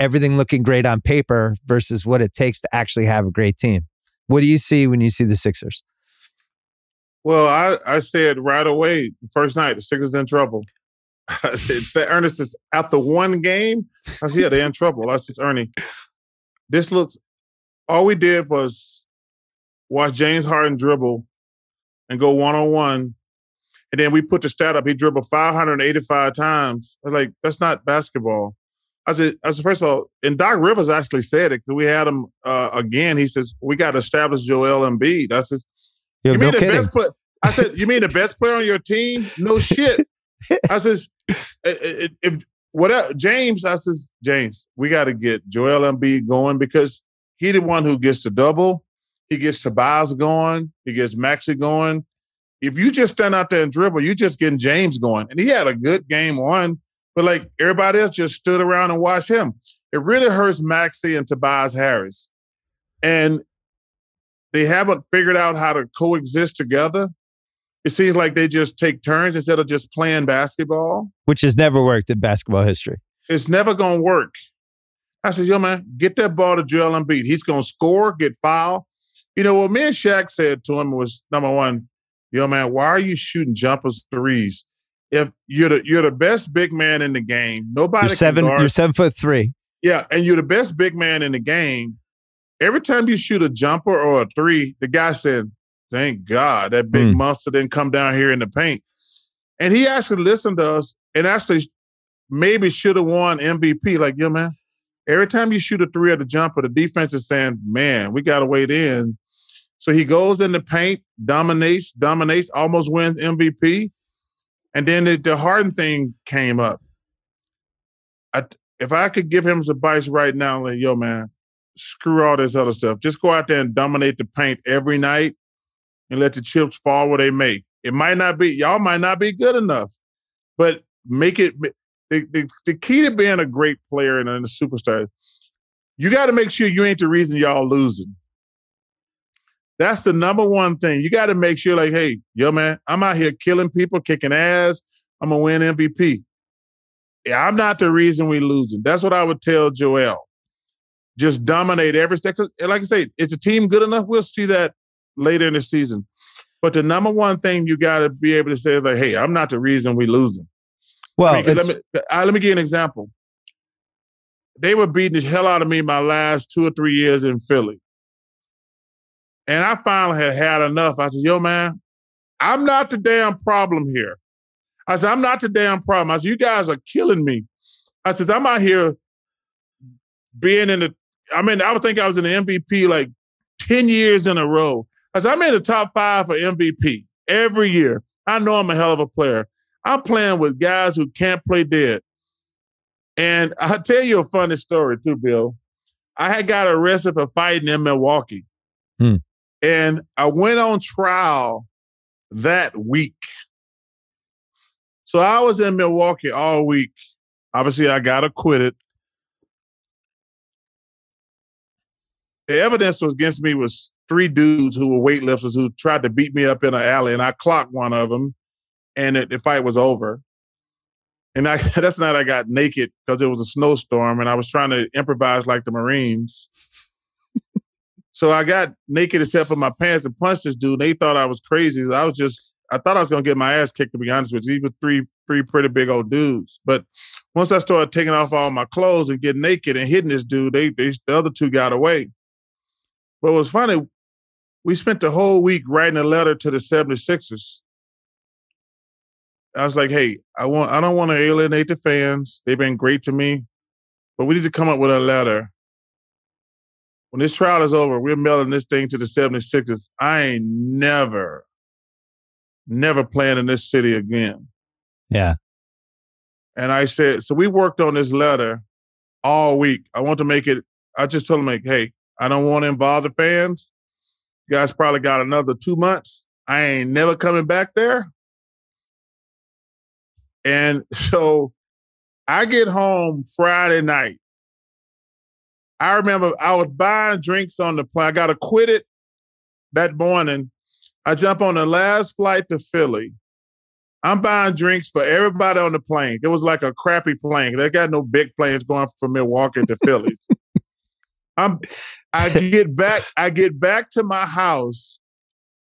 everything looking great on paper versus what it takes to actually have a great team. What do you see when you see the Sixers? Well, I, I said right away, first night, the Sixers in trouble. I said, Ernest is after one game. I said, yeah, they're in trouble. I said, Ernie, this looks, all we did was watch James Harden dribble and go one on one. And then we put the stat up. He dribbled 585 times. I was like, that's not basketball. I said, I said, first of all, and Doc Rivers actually said it. We had him uh, again. He says, we got to establish Joel Embiid. I says, Yo, you mean no the kidding. best player? I said, you mean the best player on your team? No shit. I says, if, if whatever James, I says, James, we got to get Joel Embiid going because he the one who gets the double. He gets Tobias going. He gets Maxey going. If you just stand out there and dribble, you're just getting James going. And he had a good game one. But like everybody else just stood around and watched him. It really hurts Maxey and Tobias Harris. And they haven't figured out how to coexist together. It seems like they just take turns instead of just playing basketball. Which has never worked in basketball history. It's never gonna work. I said, yo, man, get that ball to Joel Embiid. He's gonna score, get foul. You know what me and Shaq said to him was number one, yo, man, why are you shooting jumpers threes? if you're the you're the best big man in the game, nobody you're seven. You're seven foot three. Yeah, and you're the best big man in the game. Every time you shoot a jumper or a three, the guy said, "Thank God that big mm. monster didn't come down here in the paint." And he actually listened to us and actually maybe should have won MVP. Like, yo, man, every time you shoot a three at the jumper, the defense is saying, "Man, we got to wait in." So he goes in the paint, dominates, dominates, almost wins MVP. And then the, the Harden thing came up. I, if I could give him some advice right now, like, yo, man, screw all this other stuff. Just go out there and dominate the paint every night and let the chips fall where they may. It might not be, y'all might not be good enough, but make it. The, the, the key to being a great player and a superstar, you got to make sure you ain't the reason y'all losing. That's the number one thing. You got to make sure, like, hey, yo, man, I'm out here killing people, kicking ass. I'm gonna win MVP. I'm not the reason we losing. That's what I would tell Joel. Just dominate every step. Like I say, it's a team good enough. We'll see that later in the season. But the number one thing you got to be able to say is like, "Hey, I'm not the reason we losing." Well, I mean, let me I, let me give you an example. They were beating the hell out of me my last two or three years in Philly. And I finally had had enough. I said, yo, man, I'm not the damn problem here. I said, I'm not the damn problem. I said, you guys are killing me. I said, I'm out here being in the, I mean, I would think I was in the MVP like 10 years in a row. I said, I'm in the top five for MVP every year. I know I'm a hell of a player. I'm playing with guys who can't play dead. And I'll tell you a funny story too, Bill. I had got arrested for fighting in Milwaukee. Hmm. And I went on trial that week. So I was in Milwaukee all week. Obviously, I got acquitted. The evidence was against me was three dudes who were weightlifters who tried to beat me up in an alley, and I clocked one of them, and it, the fight was over. And I, that's not I got naked because it was a snowstorm, and I was trying to improvise like the Marines. So I got naked except for my pants and punched this dude. They thought I was crazy. I was just, I thought I was gonna get my ass kicked. To be honest with you, these were three, three pretty big old dudes. But once I started taking off all my clothes and getting naked and hitting this dude, they, they the other two got away. But was funny. We spent the whole week writing a letter to the 76ers. I was like, hey, I want I don't want to alienate the fans. They've been great to me. But we need to come up with a letter when this trial is over, we're mailing this thing to the 76ers. I ain't never, never playing in this city again. Yeah. And I said, so we worked on this letter all week. I want to make it, I just told them, like, hey, I don't want to involve the fans. You guys probably got another two months. I ain't never coming back there. And so I get home Friday night I remember I was buying drinks on the plane. I got acquitted that morning. I jump on the last flight to Philly. I'm buying drinks for everybody on the plane. It was like a crappy plane. They got no big planes going from Milwaukee to Philly. I'm I get back, I get back to my house.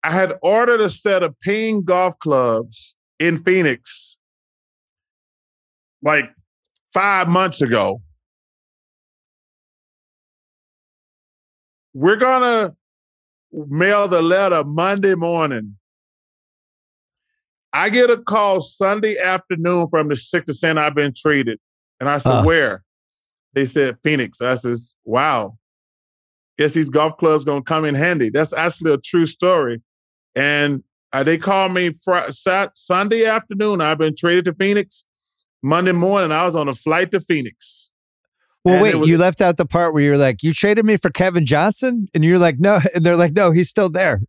I had ordered a set of ping golf clubs in Phoenix like five months ago. We're gonna mail the letter Monday morning. I get a call Sunday afternoon from the Sixers saying I've been treated. And I said, uh. Where? They said Phoenix. I says, Wow. Guess these golf clubs gonna come in handy. That's actually a true story. And uh, they called me fr- sat- Sunday afternoon. I've been traded to Phoenix. Monday morning, I was on a flight to Phoenix. Well, and wait, was, you left out the part where you're like, you traded me for Kevin Johnson, and you're like, no, and they're like, no, he's still there.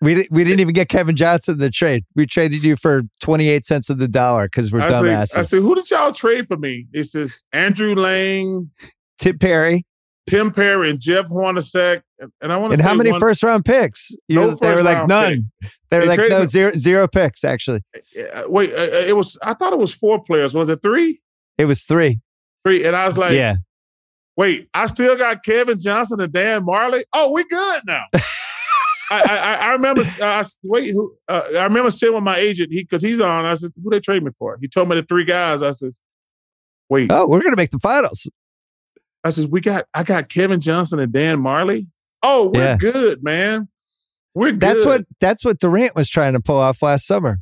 We we didn't even get Kevin Johnson in the trade. We traded you for twenty eight cents of the dollar because we're I dumbasses. Say, I said, who did y'all trade for me? It says Andrew Lang, Tim Perry, Tim Perry, and Jeff Hornacek. And I want to. And how many one, first round picks? You, no they were like none. Pick. They were they like no zero zero picks actually. Eh, eh, eh, wait, uh, it was. I thought it was four players. Was it three? It was three. Three. And I was like, yeah. Wait, I still got Kevin Johnson and Dan Majerle. Oh, we good now. I, I, I, remember. Uh, wait, who? Uh, I remember sitting with my agent. He because he's on. I said, "Who they trade me for?" He told me the three guys. I said, "Wait, oh, we're gonna make the finals." I said, "We got. I got Kevin Johnson and Dan Majerle. Oh, we're yeah. good, man. We're good." That's what. That's what Durant was trying to pull off last summer.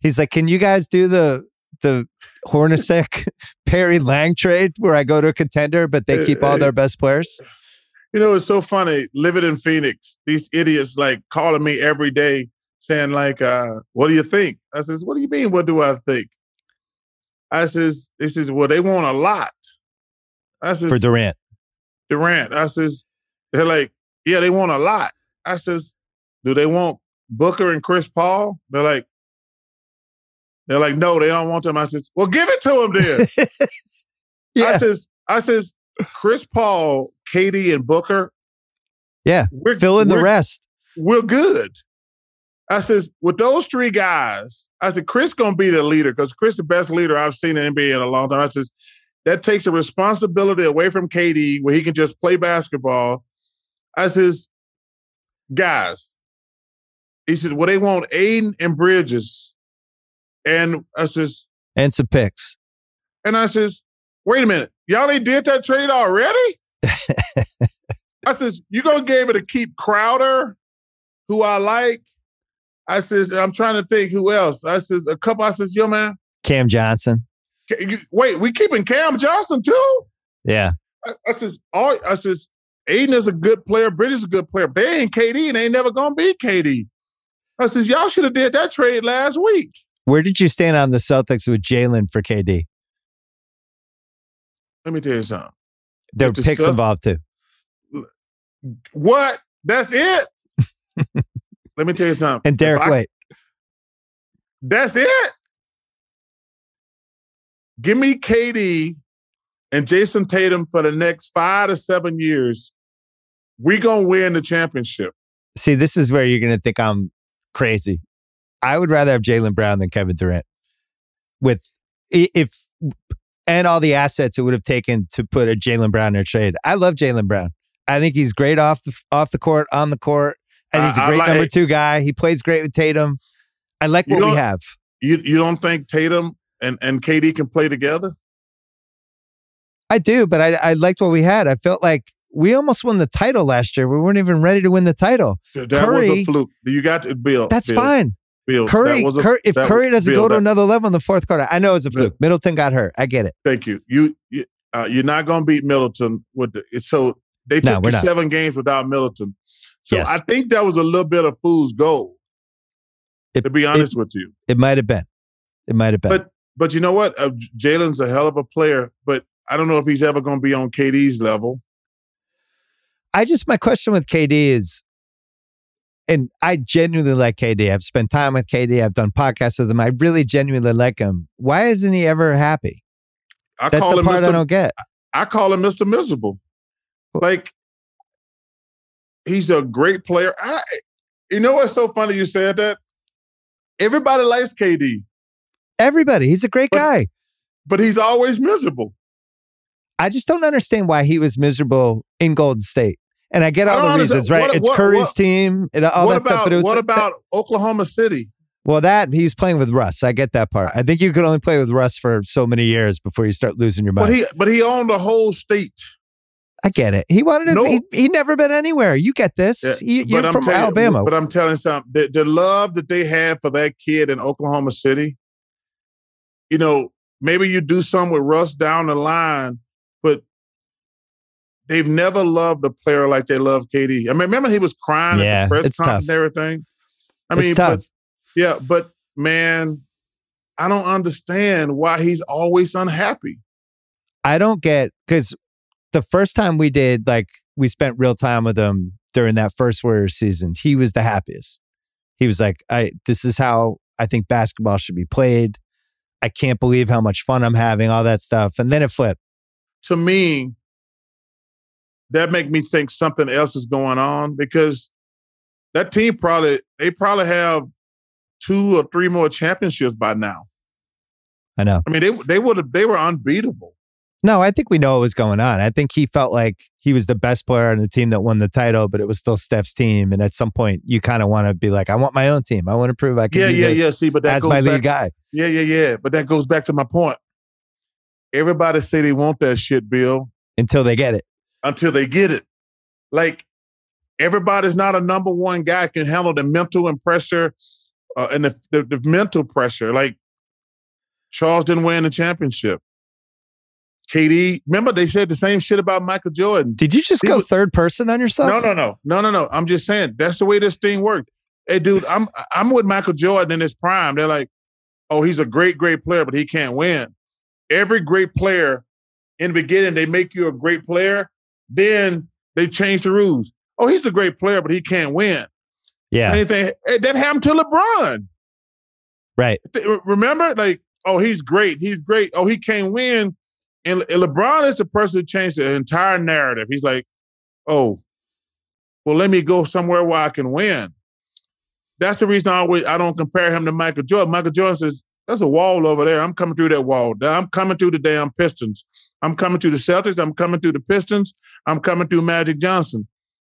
He's like, "Can you guys do the the Hornacek Perry Lang trade where I go to a contender, but they keep all their best players? You know, it's so funny living in Phoenix. These idiots like calling me every day saying, like, uh, what do you think? I says, What do you mean? What do I think? I says, This is well, they want a lot. I says for Durant. Durant. I says, they're like, yeah, they want a lot. I says, do they want Booker and Chris Paul? They're like, they're like, no, they don't want them. I says, well, give it to them then. yeah. I says, I says, Chris Paul, KD, and Booker. Yeah, we're, fill in the rest. We're good. I says, with those three guys, I said, Chris gonna be the leader because Chris the best leader I've seen in NBA in a long time. I says, that takes a responsibility away from KD where he can just play basketball. I says, guys, he said, well, they want Ayton and Bridges and I says, and some picks. And I says, wait a minute, y'all ain't did that trade already? I says, you gonna be able to keep Crowder, who I like. I says, I'm trying to think who else. I says, a couple. I says, yo, man, Cam Johnson. Wait, we keeping Cam Johnson too? Yeah. I, I says, all I says, Ayton is a good player. Bridges is a good player. They ain't KD, and they ain't never gonna be KD. I says, y'all should have did that trade last week. Where did you stand on the Celtics with Jaylen for KD? Let me tell you something. There are picks involved too. What? That's it. Let me tell you something. And Derrick I, White. That's it. Give me KD and Jayson Tatum for the next five to seven years. We gonna win the championship. See, this is where you're gonna think I'm crazy. I would rather have Jaylen Brown than Kevin Durant. With if and all the assets it would have taken to put a Jaylen Brown in a trade. I love Jaylen Brown. I think he's great off the off the court, on the court. And he's a great like- number two guy. He plays great with Tatum. I like what we have. You you don't think Tatum and, and KD can play together? I do, but I, I liked what we had. I felt like we almost won the title last year. We weren't even ready to win the title. That was Curry- a fluke. You got to Bill. That's Bill, fine. Bill. Curry, a, if Curry doesn't Bill, go to that- another level in the fourth quarter, I know it's a fluke. Middleton got hurt. I get it. Thank you. You, you uh, you're not going to beat Middleton with the. So they No, took not. seven games without Middleton. So Yes. I think that was a little bit of fool's gold. It- to be honest with you, It might have been. It might have been. But- but you know what? Uh, Jaylen's a hell of a player, but I don't know if he's ever going to be on KD's level. I just my question with KD is, and I genuinely like KD. I've spent time with KD. I've done podcasts with him. I really genuinely like him. Why isn't he ever happy? I That's call the him part I Mr. don't get. I call him Mr. Miserable. Like he's a great player. I, you know what's so funny? You said that. Everybody likes KD, Everybody, he's a great But- guy. but he's always miserable. I just don't understand why he was miserable in Golden State. And I get all the reasons, right? What- it's what- Curry's what- team and all that stuff. But it was what about Oklahoma City? well, that he's playing with Russ. I get that part. I think you could only play with Russ for so many years before you start losing your mind. But he but he owned the whole state. I get it. He wanted to. No. He, he never been anywhere. You get this. Yeah, but you're I'm from telling Alabama. but I'm telling you something. The, the love that they had for that kid in Oklahoma City, you know, maybe you do something with Russ down the line, they've never loved a player like they love KD. I mean, remember he was crying Yeah, at the press conference and everything. I mean, tough. but yeah, but man, I don't understand why he's always unhappy. I don't get because the first time we did, like, we spent real time with him during that first Warriors season. He was the happiest. He was like, "I this is how I think basketball should be played. I can't believe how much fun I'm having. All that stuff." And then it flipped. to me, that make me think something else is going on because that team probably they probably have two or three more championships by now. I know. I mean, they they would have they were unbeatable. No, I think we know what was going on. I think he felt like he was the best player on the team that won the title, but it was still Steph's team. And at some point, you kind of want to be like, "I want my own team. I want to prove I can Yeah, yeah, yeah. See, but that as goes my back, lead guy." Yeah, yeah, yeah. But that goes back to my point. Everybody say they want that shit, Bill, Until they get it. Until they get it. Like everybody's not a number one guy can handle the mental and pressure uh, and the, the the mental pressure. Like Charles didn't win the championship. KD, remember they said the same shit about Michael Jordan. Did you just He go was- third person on yourself? No, no, no, no, no, no. I'm just saying that's the way this thing worked. Hey, dude, I'm I'm with Michael Jordan in his prime. They're like, oh, he's a great, great player, but he can't win. Every great player in the beginning, they make you a great player. Then they change the rules. Oh, he's a great player, but he can't win. Yeah, Anything eh, that happened to LeBron. right. Remember, like, oh, he's great. He's great. Oh, he can't win. And, and LeBron is the person who changed the entire narrative. He's like, oh, well, let me go somewhere where I can win. That's the reason I always I don't compare him to Michael Jordan. Michael Jordan says, "There's a wall over there. I'm coming through that wall. I'm coming through the damn Pistons. I'm coming through the Celtics. I'm coming through the Pistons. I'm coming through Magic Johnson."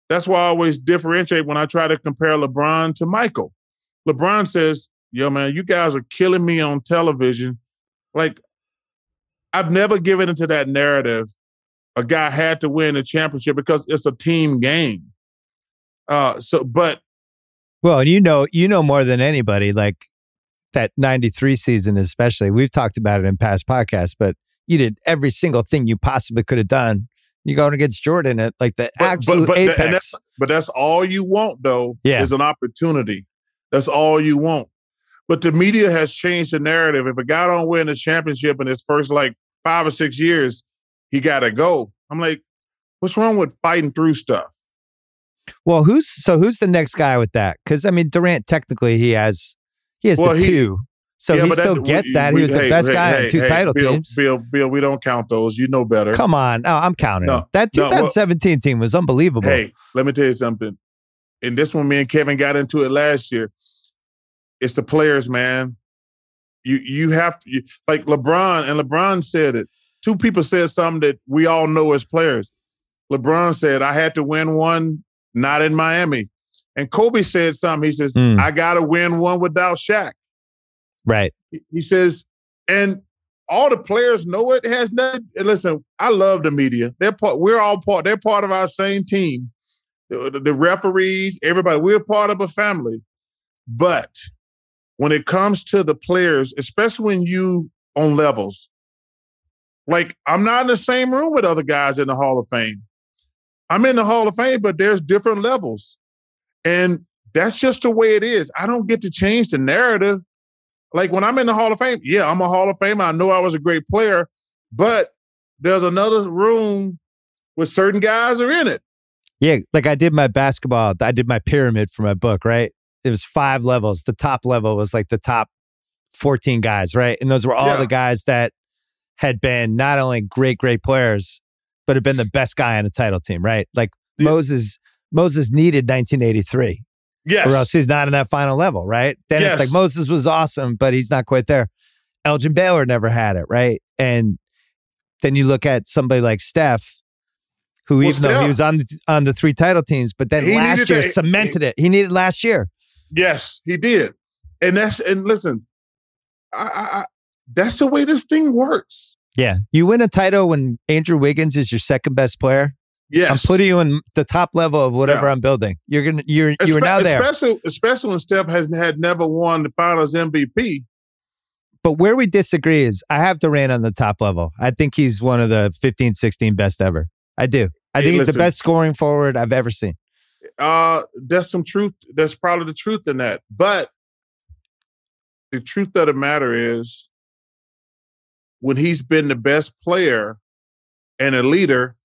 That's why I always differentiate when I try to compare LeBron to Michael. LeBron says, "Yo, man, you guys are killing me on television." Like, I've never given into that narrative. A guy had to win a championship because it's a team game. Uh, so, but Well, you know, you know more than anybody, like that 93 season, especially. We've talked about it in past podcasts, but you did every single thing you possibly could have done. You're going against Jordan at like the But- but- absolute but- and apex. that's- But that's all you want, though, Yeah. is an opportunity. That's all you want. But the media has changed the narrative. If a guy don't win a championship in his first like five or six years, he got to go. I'm like, what's wrong with fighting through stuff? well, who's so who's the next guy with that? Because I mean, Durant technically he has he has Well, the he- two, so Yeah, he but that- still we- gets that. he was the hey, best hey, guy hey, in two title Bill, teams. Bill, Bill, we don't count those. You know better. Come on, no, I'm counting No. That no, well- 2017 team was unbelievable. Hey, let me tell you something. And this one, me and Kevin got into it last year. It's the players, man. You you have to you, like LeBron, and LeBron said it. Two people said something that we all know as players. LeBron said, I had to win one, not in Miami. And Kobe said something. He says, mm. I got to win one without Shaq. Right. He says, and all the players know it has nothing. Listen, I love the media. They're part. We're all part. They're part of our same team. The, the referees, everybody. We're part of a family. But when it comes to the players, especially when you on levels, like I'm not in the same room with other guys in the Hall of Fame. I'm in the Hall of Fame, but there's different levels. And that's just the way it is. I don't get to change the narrative. Like when I'm in the Hall of Fame, yeah, I'm a Hall of Famer. I know I was a great player, but there's another room with certain guys are in it. Yeah, like I did my basketball, I did my pyramid for my book, right? It was five levels. The top level was like the top 14 guys, right? And those were all yeah. the guys that had been not only great, great players, but had been the best guy on a title team, right? Like yeah. Moses, Moses needed 1983. Yes. Or else he's not in that final level, right? Then yes. it's like Moses was awesome, but he's not quite there. Elgin Baylor never had it, right? And then you look at somebody like Steph, who well, even Steph, though he was on the, on the three title teams, but then last year cemented he, it. He needed last year. Yes, he did. And that's and listen, I, I, that's the way this thing works. Yeah. You win a title when Andrew Wiggins is your second best player. Yes. I'm putting you in the top level of whatever yeah. I'm building. You're gonna you're Espe- you are now there. Especially especially when Steph has had never won the finals MVP. But where we disagree is I have Durant on the top level. I think he's one of the 15, 16 best ever. I do. I hey, think he's the best scoring forward I've ever seen. Uh there's some truth. There's probably the truth in that. But the truth of the matter is when he's been the best player and a leader,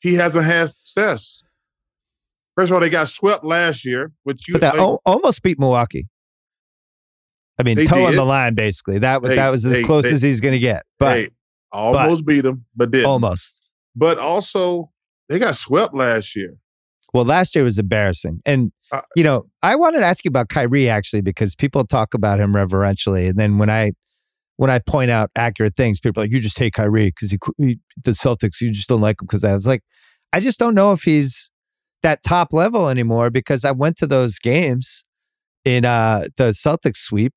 he hasn't had success. First of all, they got swept last year, which you like, almost beat Milwaukee. I mean, toe on the line, basically. That they, that was as they, close they, as he's going to get. But almost but, beat him, but did almost. But also, they got swept last year. Well, last year was embarrassing, and uh, you know, I wanted to ask you about Kyrie actually because people talk about him reverentially, and then when I when I point out accurate things, people are like, you just hate Kyrie because he, he, the Celtics, you just don't like him because I was like, I just don't know if he's that top level anymore because I went to those games in uh, the Celtics sweep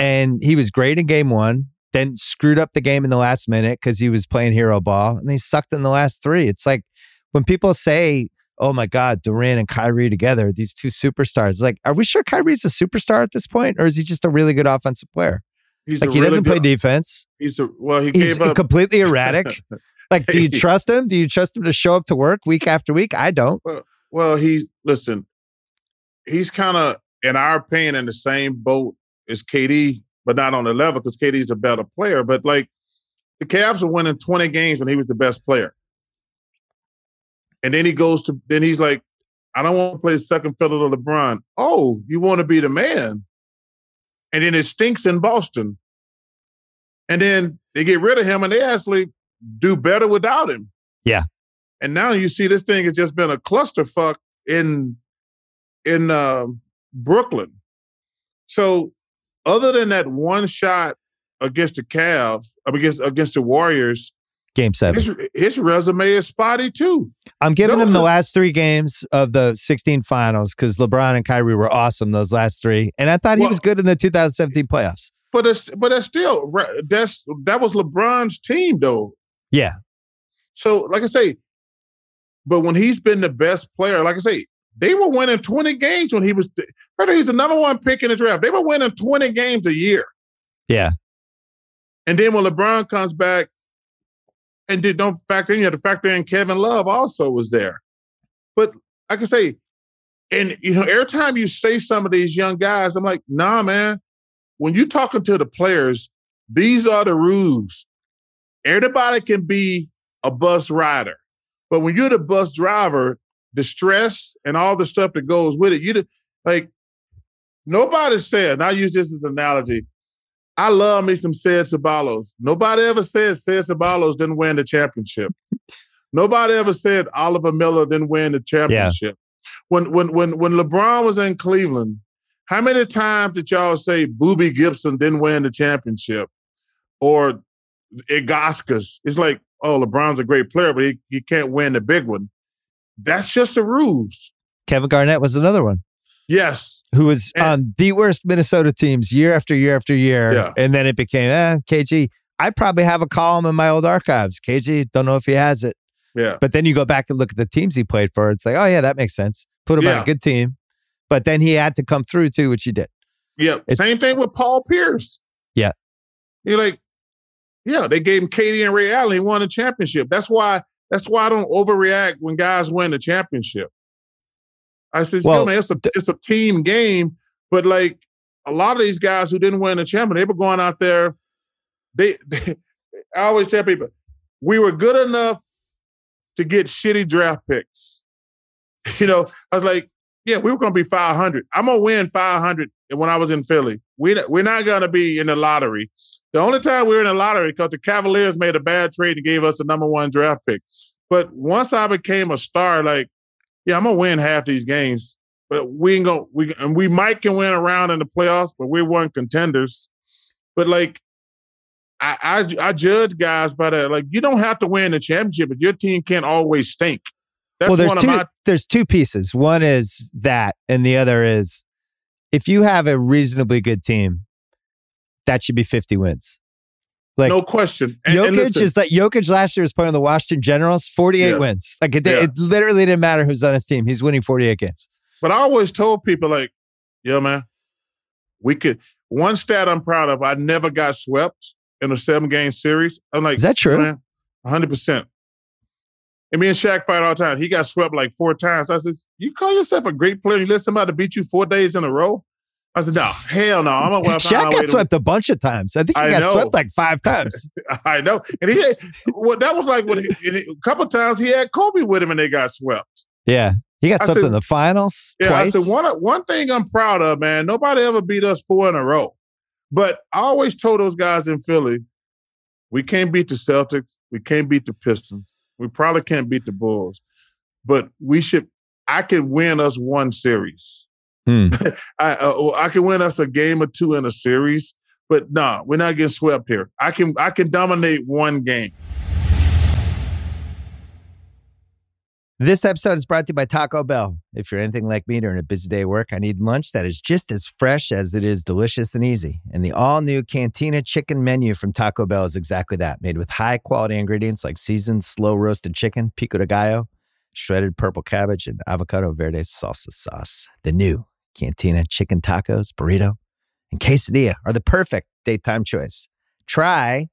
and he was great in game one, then screwed up the game in the last minute because he was playing hero ball and he sucked in the last three. It's like when people say, oh my God, Durant and Kyrie together, these two superstars, like, are we sure Kyrie's a superstar at this point or is he just a really good offensive player? He's like he really doesn't good, play defense. He's a well. He he's up. completely erratic. like, do you trust him? Do you trust him to show up to work week after week? I don't. Well, well he listen. He's kind of, in our opinion, in the same boat as KD, but not on the level because KD's a better player. But like, the Cavs were winning twenty games when he was the best player, and then he goes to then he's like, I don't want to play second fiddle to LeBron. Oh, you want to be the man? And then it stinks in Boston. And then they get rid of him and they actually do better without him. Yeah. And now you see this thing has just been a clusterfuck in in uh, Brooklyn. So other than that one shot against the Cavs, against against the Warriors, Game seven. His, his, resume is spotty too. I'm giving no, him the last three games of the 16 finals because LeBron and Kyrie were awesome those last three, and I thought he was good in the 2017 playoffs. But it's, but that's still that's that was LeBron's team though. Yeah. So like I say, but when he's been the best player, like I say, they were winning 20 games when he was. He's the number one pick in the draft. They were winning 20 games a year. Yeah. And then when LeBron comes back, and did, don't factor in, you have to factor in Kevin Love also was there. But I can say, and you know, every time you say some of these young guys, I'm like, nah, man. When you're talking to the players, these are the rules. Everybody can be a bus rider, but when you're the bus driver, the stress and all the stuff that goes with it, you like nobody said. And I use this as an analogy. I love me some Ced Ceballos. Nobody ever said Ced Ceballos didn't win the championship. Nobody ever said Oliver Miller didn't win the championship. Yeah. When when when when LeBron was in Cleveland, how many times did y'all say Boobie Gibson didn't win the championship? Or Ilgauskas? It's like, oh, LeBron's a great player, but he, he can't win the big one. That's just a ruse. Kevin Garnett was another one. Yes. Who was and, on the worst Minnesota teams year after year after year. Yeah. And then it became, eh, KG. I probably have a column in my old archives. KG, don't know if he has it. Yeah. But then you go back and look at the teams he played for. It's like, oh, yeah, that makes sense. Put him yeah. on a good team. But then he had to come through too, which he did. Yeah. Same thing with Paul Pierce. Yeah. You're like, yeah, they gave him Katie and Ray Allen. He won a championship. That's why. That's why I don't overreact when guys win a championship. I said, well, man, it's a it's a team game, but like a lot of these guys who didn't win the championship, they were going out there. They, they, I always tell people, we were good enough to get shitty draft picks. You know, I was like, yeah, we were going to be 500. I'm going to win 500 when I was in Philly. We, we're not going to be in the lottery. The only time we were in the lottery because the Cavaliers made a bad trade and gave us the number one draft pick. But once I became a star, like yeah, I'm gonna win half these games, but we ain't gonna we and we might can win around in the playoffs, but we weren't contenders. But like I, I I judge guys by that. Like you don't have to win the championship, but your team can't always stink. That's well, there's two. My- there's two pieces. One is that, and the other is if you have a reasonably good team, that should be 50 wins. Like no question. And, Jokic and is like Jokic last year was playing the Washington Generals, 48 yeah. wins. Like it, yeah. it literally didn't matter who's on his team. He's winning 48 games. But I always told people like, yo, man, we could one stat I'm proud of, I never got swept in a seven game series. I'm like, is that true? Man, 100%. And me and Shaq fight all the time. He got swept like four times. I said, You call yourself a great player? You let somebody beat you four days in a row? I said, no, hell no. I'm gonna Shaq got swept a bunch of times. I think he I got know. swept like five times. I know. And he had, well, that was like when he, a couple times he had Kobe with him and they got swept. Yeah. He got swept in the finals. Yeah, twice. I said one one thing I'm proud of, man. Nobody ever beat us four in a row. But I always told those guys in Philly, we can't beat the Celtics. We can't beat the Pistons. We probably can't beat the Bulls. But we should I can win us one series. Hmm. I uh, I can win us a game or two in a series, but no, nah, we're not getting swept here. I can I can dominate one game. This episode is brought to you by Taco Bell. If you're anything like me during a busy day at work, I need lunch that is just as fresh as it is delicious and easy. And the all new Cantina chicken menu from Taco Bell is exactly that, made with high quality ingredients like seasoned, slow roasted chicken, pico de gallo, shredded purple cabbage, and avocado verde salsa sauce. The new Cantina chicken tacos, burrito, and quesadilla are the perfect daytime choice. Try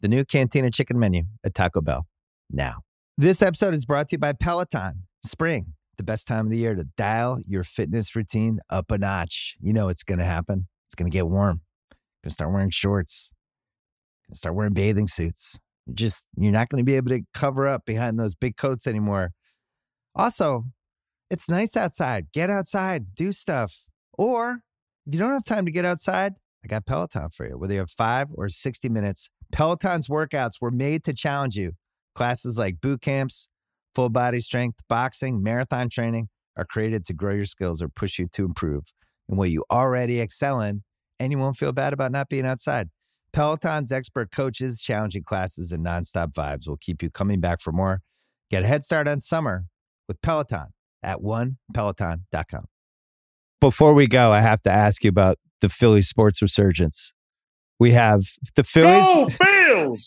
the new Cantina chicken menu at Taco Bell now. This episode is brought to you by Peloton. Spring, the best time of the year to dial your fitness routine up a notch. You know it's going to happen. It's going to get warm. Going to start wearing shorts. Going to start wearing bathing suits. You're just you're not going to be able to cover up behind those big coats anymore. Also, it's nice outside. Get outside, do stuff. Or if you don't have time to get outside, I got Peloton for you. Whether you have five or 60 minutes, Peloton's workouts were made to challenge you. Classes like boot camps, full body strength, boxing, marathon training are created to grow your skills or push you to improve in what you already excel in, and you won't feel bad about not being outside. Peloton's expert coaches, challenging classes, and nonstop vibes will keep you coming back for more. Get a head start on summer with Peloton at onepeloton.com. Before we go, I have to ask you about the Philly sports resurgence. We have the Phillies. Go Phils!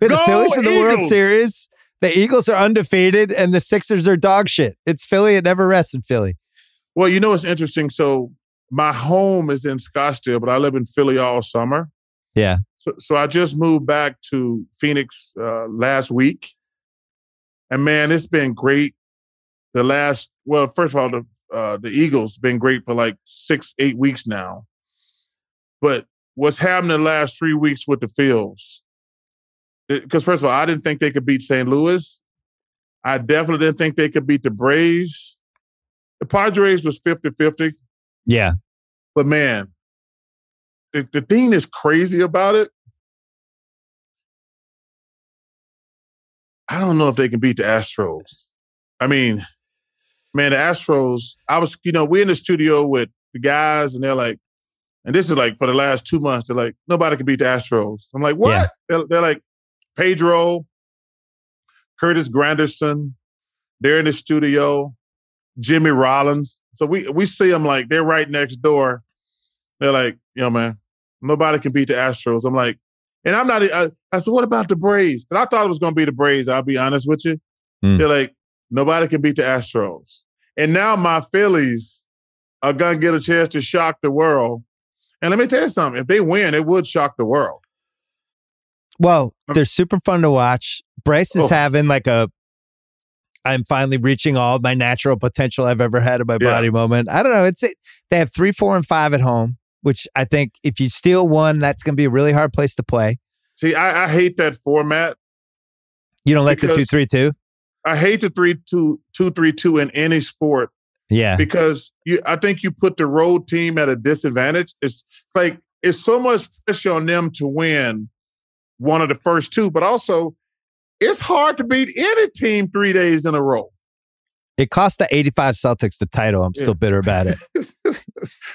we the Phillies in the Eagles! World Series. The Eagles are undefeated, and the Sixers are dog shit. It's Philly. It never rests in Philly. Well, you know it's interesting. So my home is in Scottsdale, but I live in Philly all summer. Yeah. So, so I just moved back to Phoenix uh, last week, and man, it's been great the last well, first of all, the uh, the Eagles been great for like six, eight weeks now. But what's happened the last three weeks with the Phils? Because first of all, I didn't think they could beat St. Louis. I definitely didn't think they could beat the Braves. The Padres was 50-50. Yeah. But man, the, the thing that's crazy about it, I don't know if they can beat the Astros. I mean, man, the Astros, I was, you know, we're in the studio with the guys and they're like, and this is like for the last two months, they're like, nobody can beat the Astros. I'm like, what? Yeah. They're, they're, like, Pedro, Curtis Granderson. They're in the studio. Jimmy Rollins. So we we see them like they're right next door. They're like, know, man, nobody can beat the Astros. I'm like, and I'm not. I, I said, what about the Braves? And I thought it was going to be the Braves. I'll be honest with you. Mm. They're like, nobody can beat the Astros. And now my Phillies are going to get a chance to shock the world. And let me tell you something: if they win, it would shock the world. Well, they're super fun to watch. Bryce is oh. having like a I'm finally reaching all of my natural potential I've ever had in my yeah. body moment. I don't know. It's it. They have three, four, and five at home, which I think if you steal one, that's going to be a really hard place to play. See, I, I hate that format. You don't like the two, three, two. I hate the three, two, two, three, two in any sport. Yeah, because you, I think you put the road team at a disadvantage. It's like it's so much pressure on them to win one of the first two, but also it's hard to beat any team three days in a row. It cost the 85 Celtics the title. I'm still yeah. bitter about it.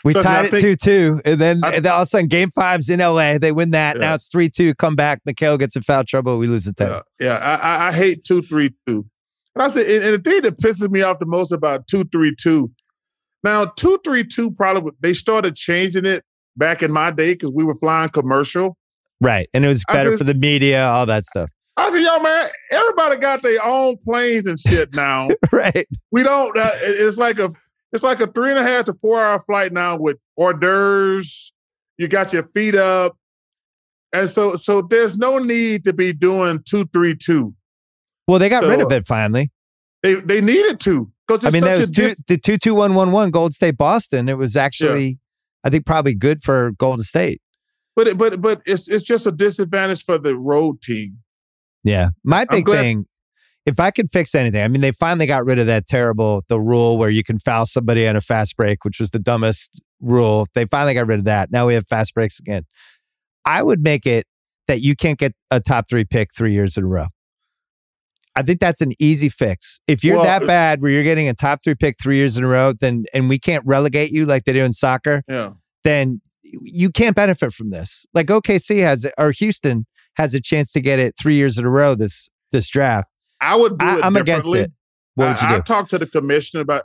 we so tied it 2 2. And then, I, and then all of a sudden, game five's in LA. They win that. Yeah. Now it's 3 2. Come back. McHale gets in foul trouble. We lose the title. Yeah. yeah. I, I, hate 2 3 2. And I said, and, and the thing that pisses me off the most about 232, now 2 3 2 probably, they started changing it back in my day because we were flying commercial. Right. And it was better said, for the media, all that stuff. I said, yo, man, everybody got their own planes and shit now. right. We don't. Uh, it's like a it's like a three and a half to four hour flight now with hors d'oeuvres. You got your feet up, and so so there's no need to be doing two three two. Well, they got so, rid of it finally. They they needed to. I mean, that was two, the two two one one one Gold State Boston. It was actually, yeah. I think, probably good for Golden State. But it, but but it's it's just a disadvantage for the road team. Yeah. My big thing, if I could fix anything, I mean, they finally got rid of that terrible, the rule where you can foul somebody on a fast break, which was the dumbest rule. They finally got rid of that. Now we have fast breaks again. I would make it that you can't get a top three pick three years in a row. I think that's an easy fix. If you're well, that uh, bad where you're getting a top three pick three years in a row, then and we can't relegate you like they do in soccer, yeah. then you can't benefit from this. Like OKC has or Houston has a chance to get it three years in a row this this draft. I would do I, am against it. What would you I, do? I talked to the commissioner about.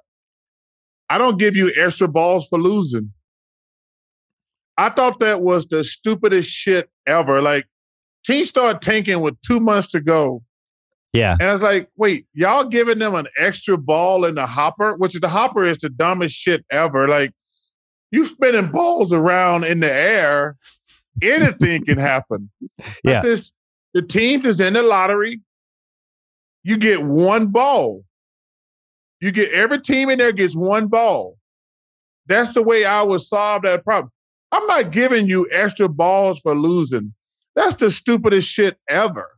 I don't give you extra balls for losing. I thought that was the stupidest shit ever. Like, teams start tanking with two months to go. Yeah. And I was like, wait, y'all giving them an extra ball in the hopper, which is the hopper is the dumbest shit ever. Like, you spinning balls around in the air anything can happen. Yeah. Says, the team is in the lottery. You get one ball. You get every team in there gets one ball. That's the way I would solve that problem. I'm not giving you extra balls for losing. That's the stupidest shit ever.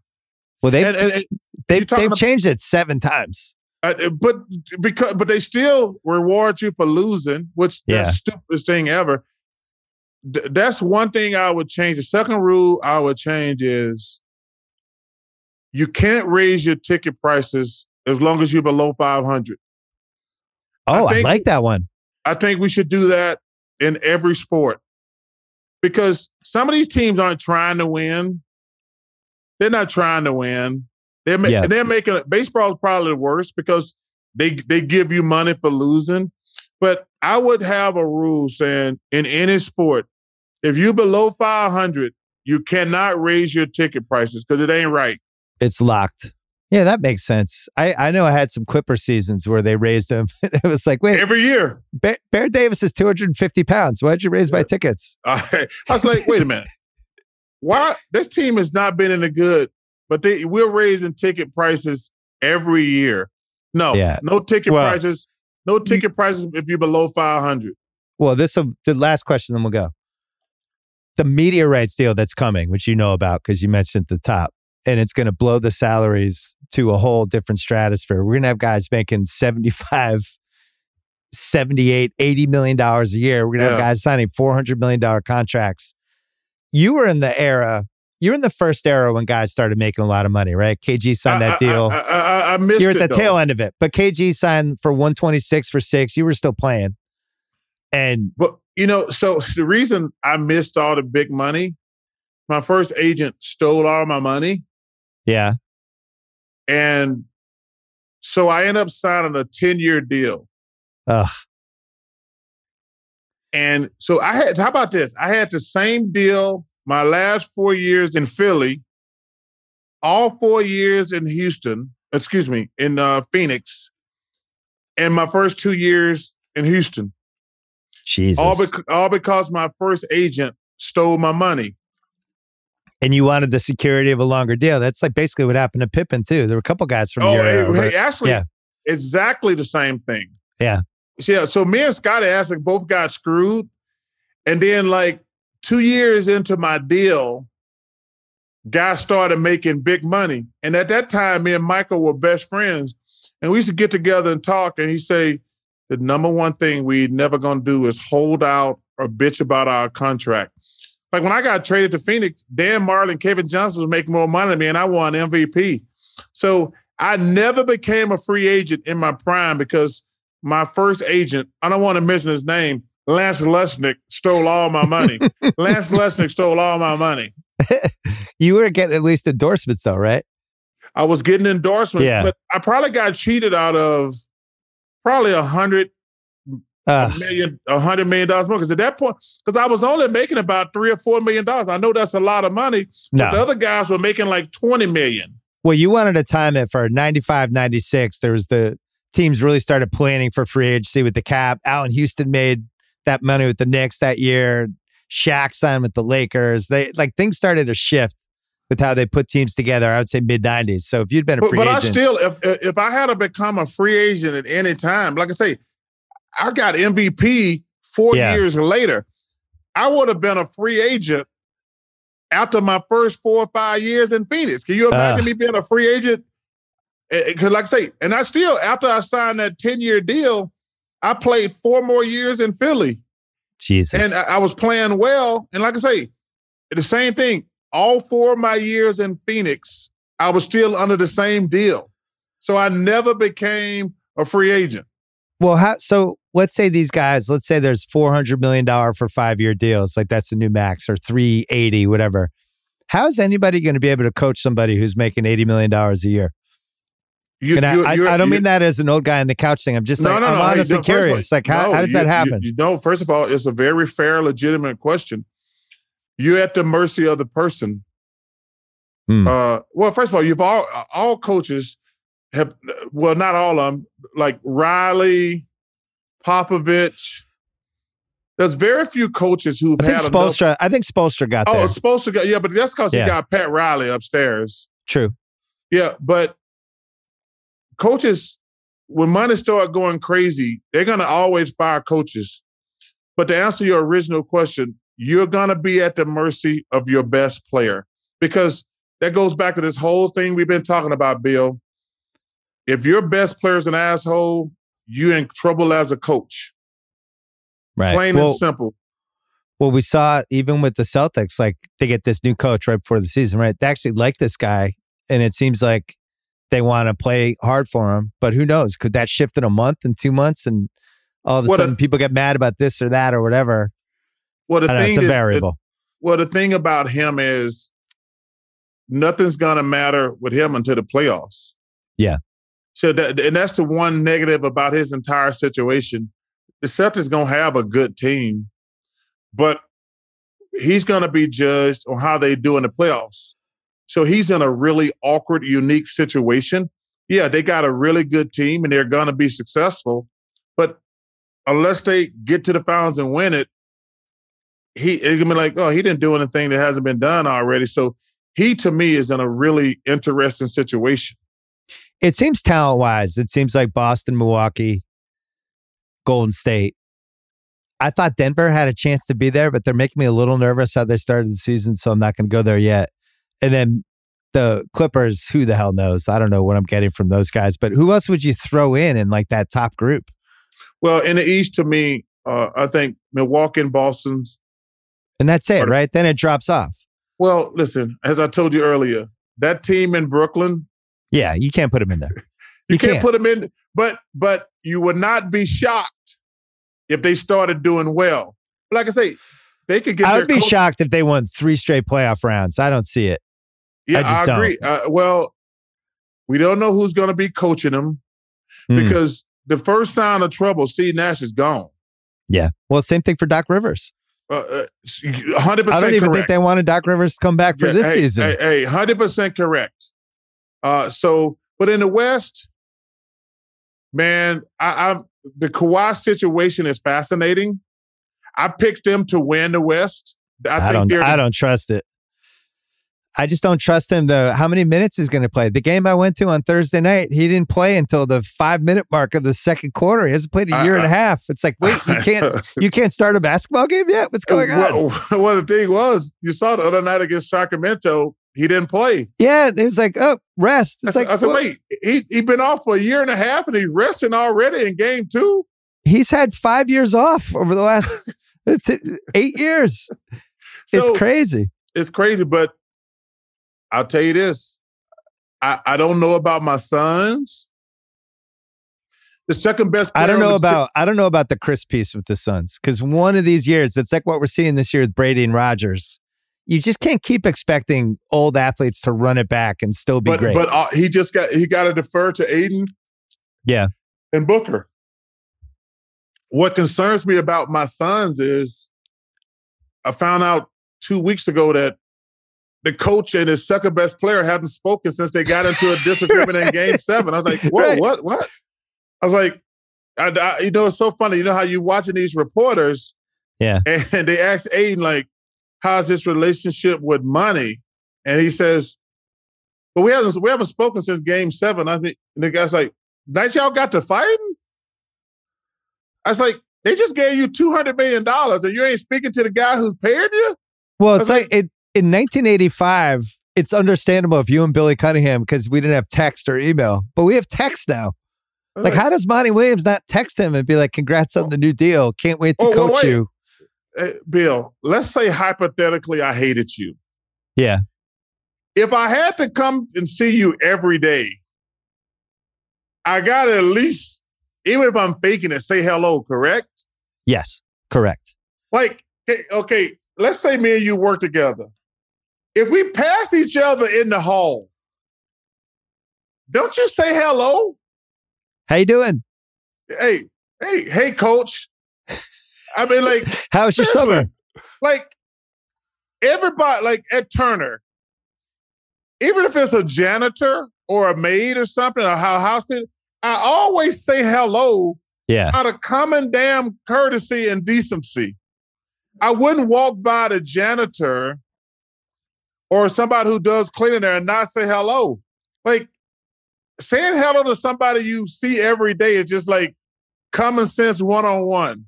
Well, they've and, and, they've, they've about, changed it seven times. Uh, but because but they still reward you for losing, which yeah. the stupidest thing ever th- that's one thing I would change. The second rule I would change is you can't raise your ticket prices as long as you're below 500. Oh, I, think, I like that one. I think we should do that in every sport because some of these teams aren't trying to win. They're not trying to win. They're ma- yeah. they're making baseball is probably the worst because they they give you money for losing. But I would have a rule saying in any sport, if you below 500, you cannot raise your ticket prices because it ain't right. It's locked. Yeah, that makes sense. I, I know I had some Clipper seasons where they raised them. it was like, wait, every year. Bear, Baron Davis is 250 pounds. Why'd you raise my uh, tickets? I, I was like, wait a minute. Why this team has not been in the good, but they we're raising ticket prices every year. No, yeah. no ticket well, prices. No ticket you, prices if you're below 500. Well, this is the last question, then we'll go the media rights deal that's coming, which you know about because you mentioned at the top, and it's going to blow the salaries to a whole different stratosphere. We're going to have guys making 75, 78, 80 million dollars a year. We're going to yeah. have guys signing 400 million dollar contracts. You were in the era, you're in the first era when guys started making a lot of money, right? KG signed that deal. I, I, I, I missed You're at the though. tail end of it, but KG signed for 126 for six. You were still playing. And but you know, so the reason I missed all the big money, my first agent stole all my money. Yeah. And so I ended up signing a 10 year deal. Ugh. And so I had, how about this? I had the same deal my last four years in Philly, all four years in Houston, excuse me, in uh, Phoenix, and my first two years in Houston. Jesus. All, bec- all because my first agent stole my money. And you wanted the security of a longer deal. That's like basically what happened to Pippen too. There were a couple guys from oh, your hey, hey, actually, yeah. exactly the same thing. Yeah. Yeah. So me and Scotty Asik both got screwed. And then like two years into my deal, guys started making big money. And at that time, me and Michael were best friends. And we used to get together and talk. And he say, the number one thing we never gonna do is hold out or bitch about our contract. Like when I got traded to Phoenix, Dan Majerle, Kevin Johnson was making more money than me, and I won MVP. So I never became a free agent in my prime because my first agent, I don't want to mention his name, Lance Luchnick stole all my money. Lance Luchnick stole all my money. you were getting at least endorsements though, right? I was getting endorsements, Yeah. but I probably got cheated out of probably a hundred million, a hundred million dollars more. Because at that point, because I was only making about three or four million dollars. I know that's a lot of money. But the other guys were making like 20 million. Well, you wanted to time it for 95, 96. There was the teams really started planning for free agency with the cap. Allan Houston made that money with the Knicks that year. Shaq signed with the Lakers. They like things started to shift with how they put teams together. I would say mid 90s. So if you'd been a But, free but I agent, still, if if I had to become a free agent at any time, like I say, I got MVP four Yeah. years later. I would have been a free agent after my first four or five years in Phoenix. Can you imagine Ugh. me being a free agent? Eh, eh, because, like I say, and I still, after I signed that 10 year deal, I played four more years in Philly. Jesus. And I, I was playing well. And like I say, the same thing. All four of my years in Phoenix, I was still under the same deal. So I never became a free agent. Well, how, so let's say these guys, let's say there's $400 million for five year deals, like that's the new max or 380, whatever. How is anybody going to be able to coach somebody who's making $80 million a year? You, And I, you- I, I don't mean that as an old guy in the couch thing. I'm just No, like, no, I'm no. Honestly no, of all, curious. Like, how, how does that happen? You, you know, first of all, it's a very fair, legitimate question. You're at the mercy of the person. Hmm. Uh, well, first of all, you've all all coaches have well, not all of them, like Riley, Popovich. There's very few coaches who've I think had enough- Spoelstra, I think Spoelstra got Oh, there. supposed to. Yeah, but that's because Yeah. he got Pat Riley upstairs. True. Yeah, but coaches, when money start going crazy, they're gonna always fire coaches. But to answer your original question, you're gonna be at the mercy of your best player because that goes back to this whole thing we've been talking about, Bill. If your best player's an asshole, you're in trouble as a coach. Right. Plain well, and simple. well, we saw even with the Celtics. Like they get this new coach right before the season, right? They actually like this guy, and it seems like they want to play hard for him. But who knows? Could that shift in a month and two months, and all of a What a- sudden people get mad about this or that or whatever? Well, the don't know, thing it's a is, variable. Well, the thing about him is nothing's gonna matter with him until the playoffs. Yeah. So that and that's the one negative about his entire situation. The Celtics gonna have a good team, but he's gonna be judged on how they do in the playoffs. So he's in a really awkward, unique situation. Yeah, they got a really good team and they're gonna be successful, but unless they get to the finals and win it, he it's gonna be like, oh, he didn't do anything that hasn't been done already. So he to me is in a really interesting situation. It seems talent wise, it seems like Boston, Milwaukee, Golden State. I thought Denver had a chance to be there, but they're making me a little nervous how they started the season, so I'm not going to go there yet. And then the Clippers, who the hell knows? I don't know what I'm getting from those guys, but who else would you throw in in like that top group? Well, in the East, to me, uh, I think Milwaukee and Boston's. And that's it, right? Then it drops off. Well, listen, as I told you earlier, that team in Brooklyn, Yeah, you can't put them in there. you, You can't, can't. put them in, but but you would not be shocked if they started doing well. Like I say, they could get. I their would be coach- shocked if they won three straight playoff rounds. I don't see it. Yeah, I I, agree. Uh, well, We don't know who's going to be coaching them Hmm. because the first sign of trouble, Steve Nash is gone. Yeah. Well, same thing for Doc Rivers. Uh, uh, 100% I don't even correct. think they wanted Doc Rivers to come back for Yeah, this hey, season. Hey, hey, 100% correct. Uh, so, but in the West, man, I, I'm the Kawhi situation is fascinating. I picked them to win the West. I, I, think don't. I don't trust it. I just don't trust him. The how many minutes he's going to play? The game I went to on Thursday night, he didn't play until the five minute mark of the second quarter. He hasn't played a year and a uh-uh. half. It's like, wait, you can't, you can't start a basketball game yet. What's going on? Well, well, the thing was, you saw the other night against Sacramento, he didn't play. Yeah, it was like, oh, rest. It's said, like, I said wait, he he been off for a year and a half, and he's resting already in game two. he's had five years off over the last eight years. it's crazy. it's crazy, but I'll tell you this. I, I don't know about my Suns. The second best I don't know about I don't know about the Chris piece with the Suns because one of these years, it's like what we're seeing this year with Brady and Rodgers. You just can't keep expecting old athletes to run it back and still be but great. but uh, he just got he got to defer to Ayton. Yeah. and Booker. What concerns me about my Suns is I found out two weeks ago that the coach and his second best player hadn't spoken since they got into a disagreement in Game Seven. I was like, "Whoa, Right. what? What?" I was like, I, I- "You know, it's so funny. You know how you watching these reporters, Yeah. and they ask Ayton like, how's his relationship with money?' And he says, "But we haven't we haven't spoken since Game Seven. I mean, and the guy's like, "Nice y'all got to fighting." I was like, "They just gave you two hundred million dollars, and you ain't speaking to the guy who's paying you." well, it's I like it, in 1985. It's understandable if you and Billy Cunningham because we didn't have text or email, but we have text now. Like, how does Monty Williams not text him and be like, "Congrats on the new deal. Can't wait to Oh, coach you." "Hey, Bill, let's say hypothetically, I hated you. Yeah. If I had to come and see you every day, I got to at least, even if I'm faking it, say hello. Correct? Yes. Correct. like okay, let's say me and you work together. If we pass each other in the hall, don't you say hello? How you doing? Hey, hey, hey, coach. I mean, like, How's your summer? like everybody, like at Turner, even if it's a janitor or a maid or something, or how house I always say hello Yeah. out of common damn courtesy and decency. I wouldn't walk by the janitor or somebody who does cleaning there and not say hello. Like saying hello to somebody you see every day is just like common sense one on one.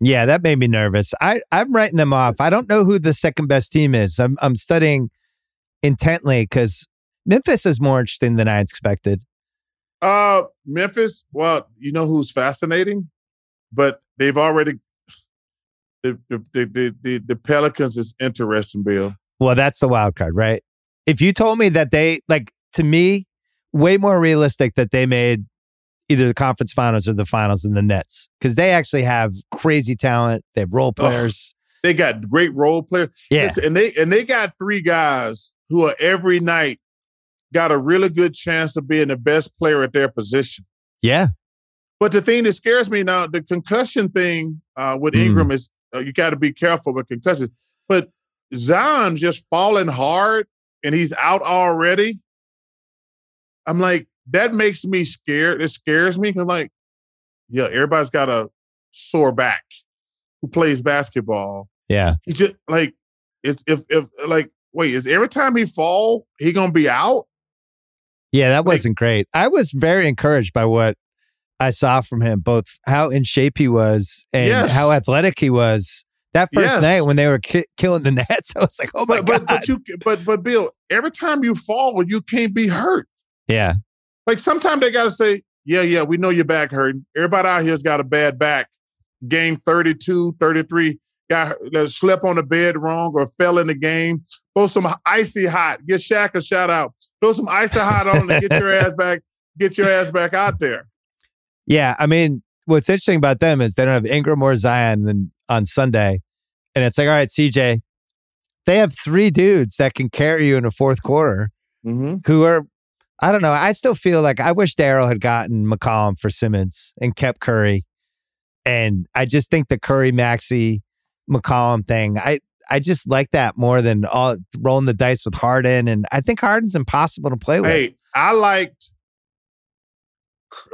Yeah, that made me nervous. I, I'm writing them off. I don't know who the second best team is. I'm I'm studying intently because Memphis is more interesting than I expected. Uh Memphis, well, you know who's fascinating, but they've already the the the, the, the, the Pelicans is interesting, Bill. Well, that's the wild card, right? If you told me that they like to me, way more realistic that they made either the conference finals or the finals in the Nets because they actually have crazy talent. They have role players. They got great role players. yeah, Listen, and they and they got three guys who are every night got a really good chance of being the best player at their position. yeah, But the thing that scares me now, the concussion thing uh, with Mm. Ingram is uh, you got to be careful with concussions. But Zion just falling hard and he's out already. I'm like, that makes me scared. It scares me. I'm like, yeah, everybody's got a sore back who plays basketball. yeah. He just like it's if if like wait, is every time he fall, he gonna be out? Yeah, that Like- wasn't great. I was very encouraged by what I saw from him, both how in shape he was and Yes. how athletic he was. That first Yes. night when they were ki- killing the Nets, I was like, "Oh my But god!" but but you but but Bill, every time you fall, you can't be hurt. yeah, Like sometimes they gotta say, yeah, yeah, we know your back hurting. Everybody out here's got a bad back. Game 32, 33, got that slept on the bed wrong or fell in the game. Throw some icy hot. Get Shaq a shout out. Throw some icy hot on and get your ass back, get your ass back out there. yeah. I mean, what's interesting about them is they don't have Ingram or Zion then on Sunday, and it's like, all right, CJ, they have three dudes that can carry you in a fourth quarter Mm-hmm. who are I don't know. I still feel like I wish Daryl had gotten McCollum for Simmons and kept Curry. And I just think the Curry Maxey McCollum thing, I I just like that more than all rolling the dice with Harden. And I think Harden's impossible to play with. Hey, I liked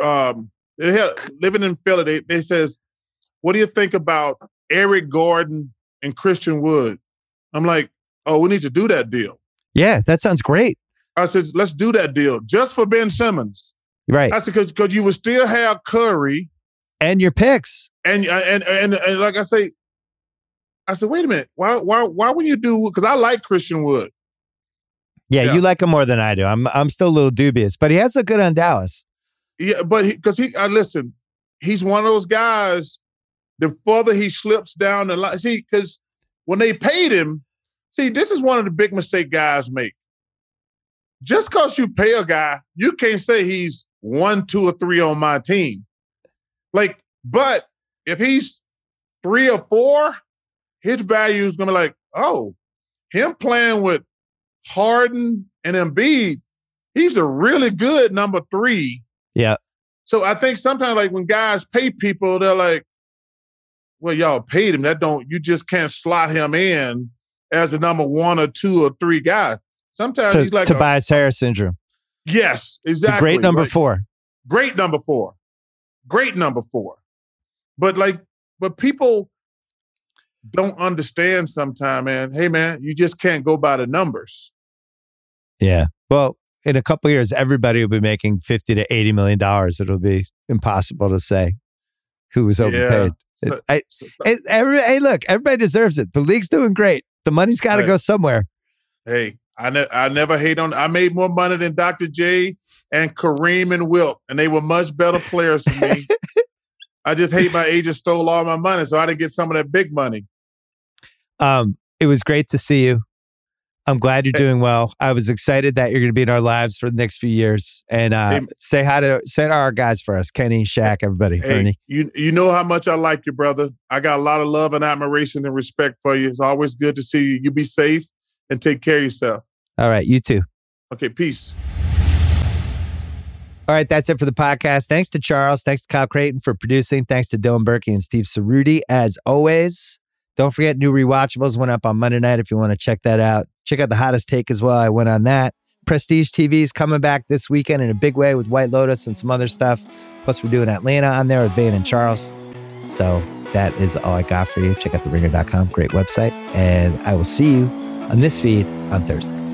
um living in Philly, they, they says, What do you think about Eric Gordon and Christian Wood? I'm like, oh, we need to do that deal. Yeah, that sounds great. I said, let's do that deal just for Ben Simmons. Right. I said, because you would still have Curry and your picks, and uh, and and, and like I say, I said, wait a minute, why why why would you do? Because I like Christian Wood. Yeah, yeah, you like him more than I do. I'm I'm still a little dubious, but he has a good on Dallas. Yeah, but because he, he I listen, he's one of those guys. The further he slips down the line, see, because when they paid him, see, this is one of the big mistake guys make. Just because you pay a guy, you can't say he's one, two, or three on my team. Like, but if he's three or four, his value is gonna be like, oh, him playing with Harden and Embiid, he's a really good number three. Yeah. So I think sometimes like when guys pay people, they're like, well, y'all paid him. That don't you just can't slot him in as a number one or two or three guy. Sometimes he's like Tobias a, Harris syndrome. Yes, exactly. great number like, four. Great number four. Great number four. But like, but people don't understand sometimes, man. Hey man, you just can't go by the numbers. Yeah. Well, in a couple years, everybody will be making fifty to eighty million dollars. It'll be impossible to say who was overpaid. Yeah. So, I, so, so. every, hey, look, everybody deserves it. The league's doing great. The money's got to go somewhere. Hey, I, ne- I never hate on. I made more money than Dr. J and Kareem and Wilt, and they were much better players than me. I just hate my agent stole all my money, so I didn't get some of that big money. Um, it was great to see you. I'm glad you're doing well. I was excited that you're going to be in our lives for the next few years. And uh, hey, say hi to say to our guys for us, Kenny, Shaq, everybody. Hey, Ernie. You you know how much I like you, brother. I got a lot of love and admiration and respect for you. It's always good to see you. You be safe and take care of yourself. All right, you too. Okay, peace. All right, that's it for the podcast. Thanks to Charles. Thanks to Kyle Crichton for producing. Thanks to Dylan Berkey and Steve Ceruti, as always. Don't forget, new rewatchables went up on Monday night if you want to check that out. Check out the hottest take as well. I went on that. Prestige TV is coming back this weekend in a big way with White Lotus and some other stuff. Plus, we're doing Atlanta on there with Van and Charles. So that is all I got for you. Check out theringer.com. Great website. And I will see you on this feed on Thursday.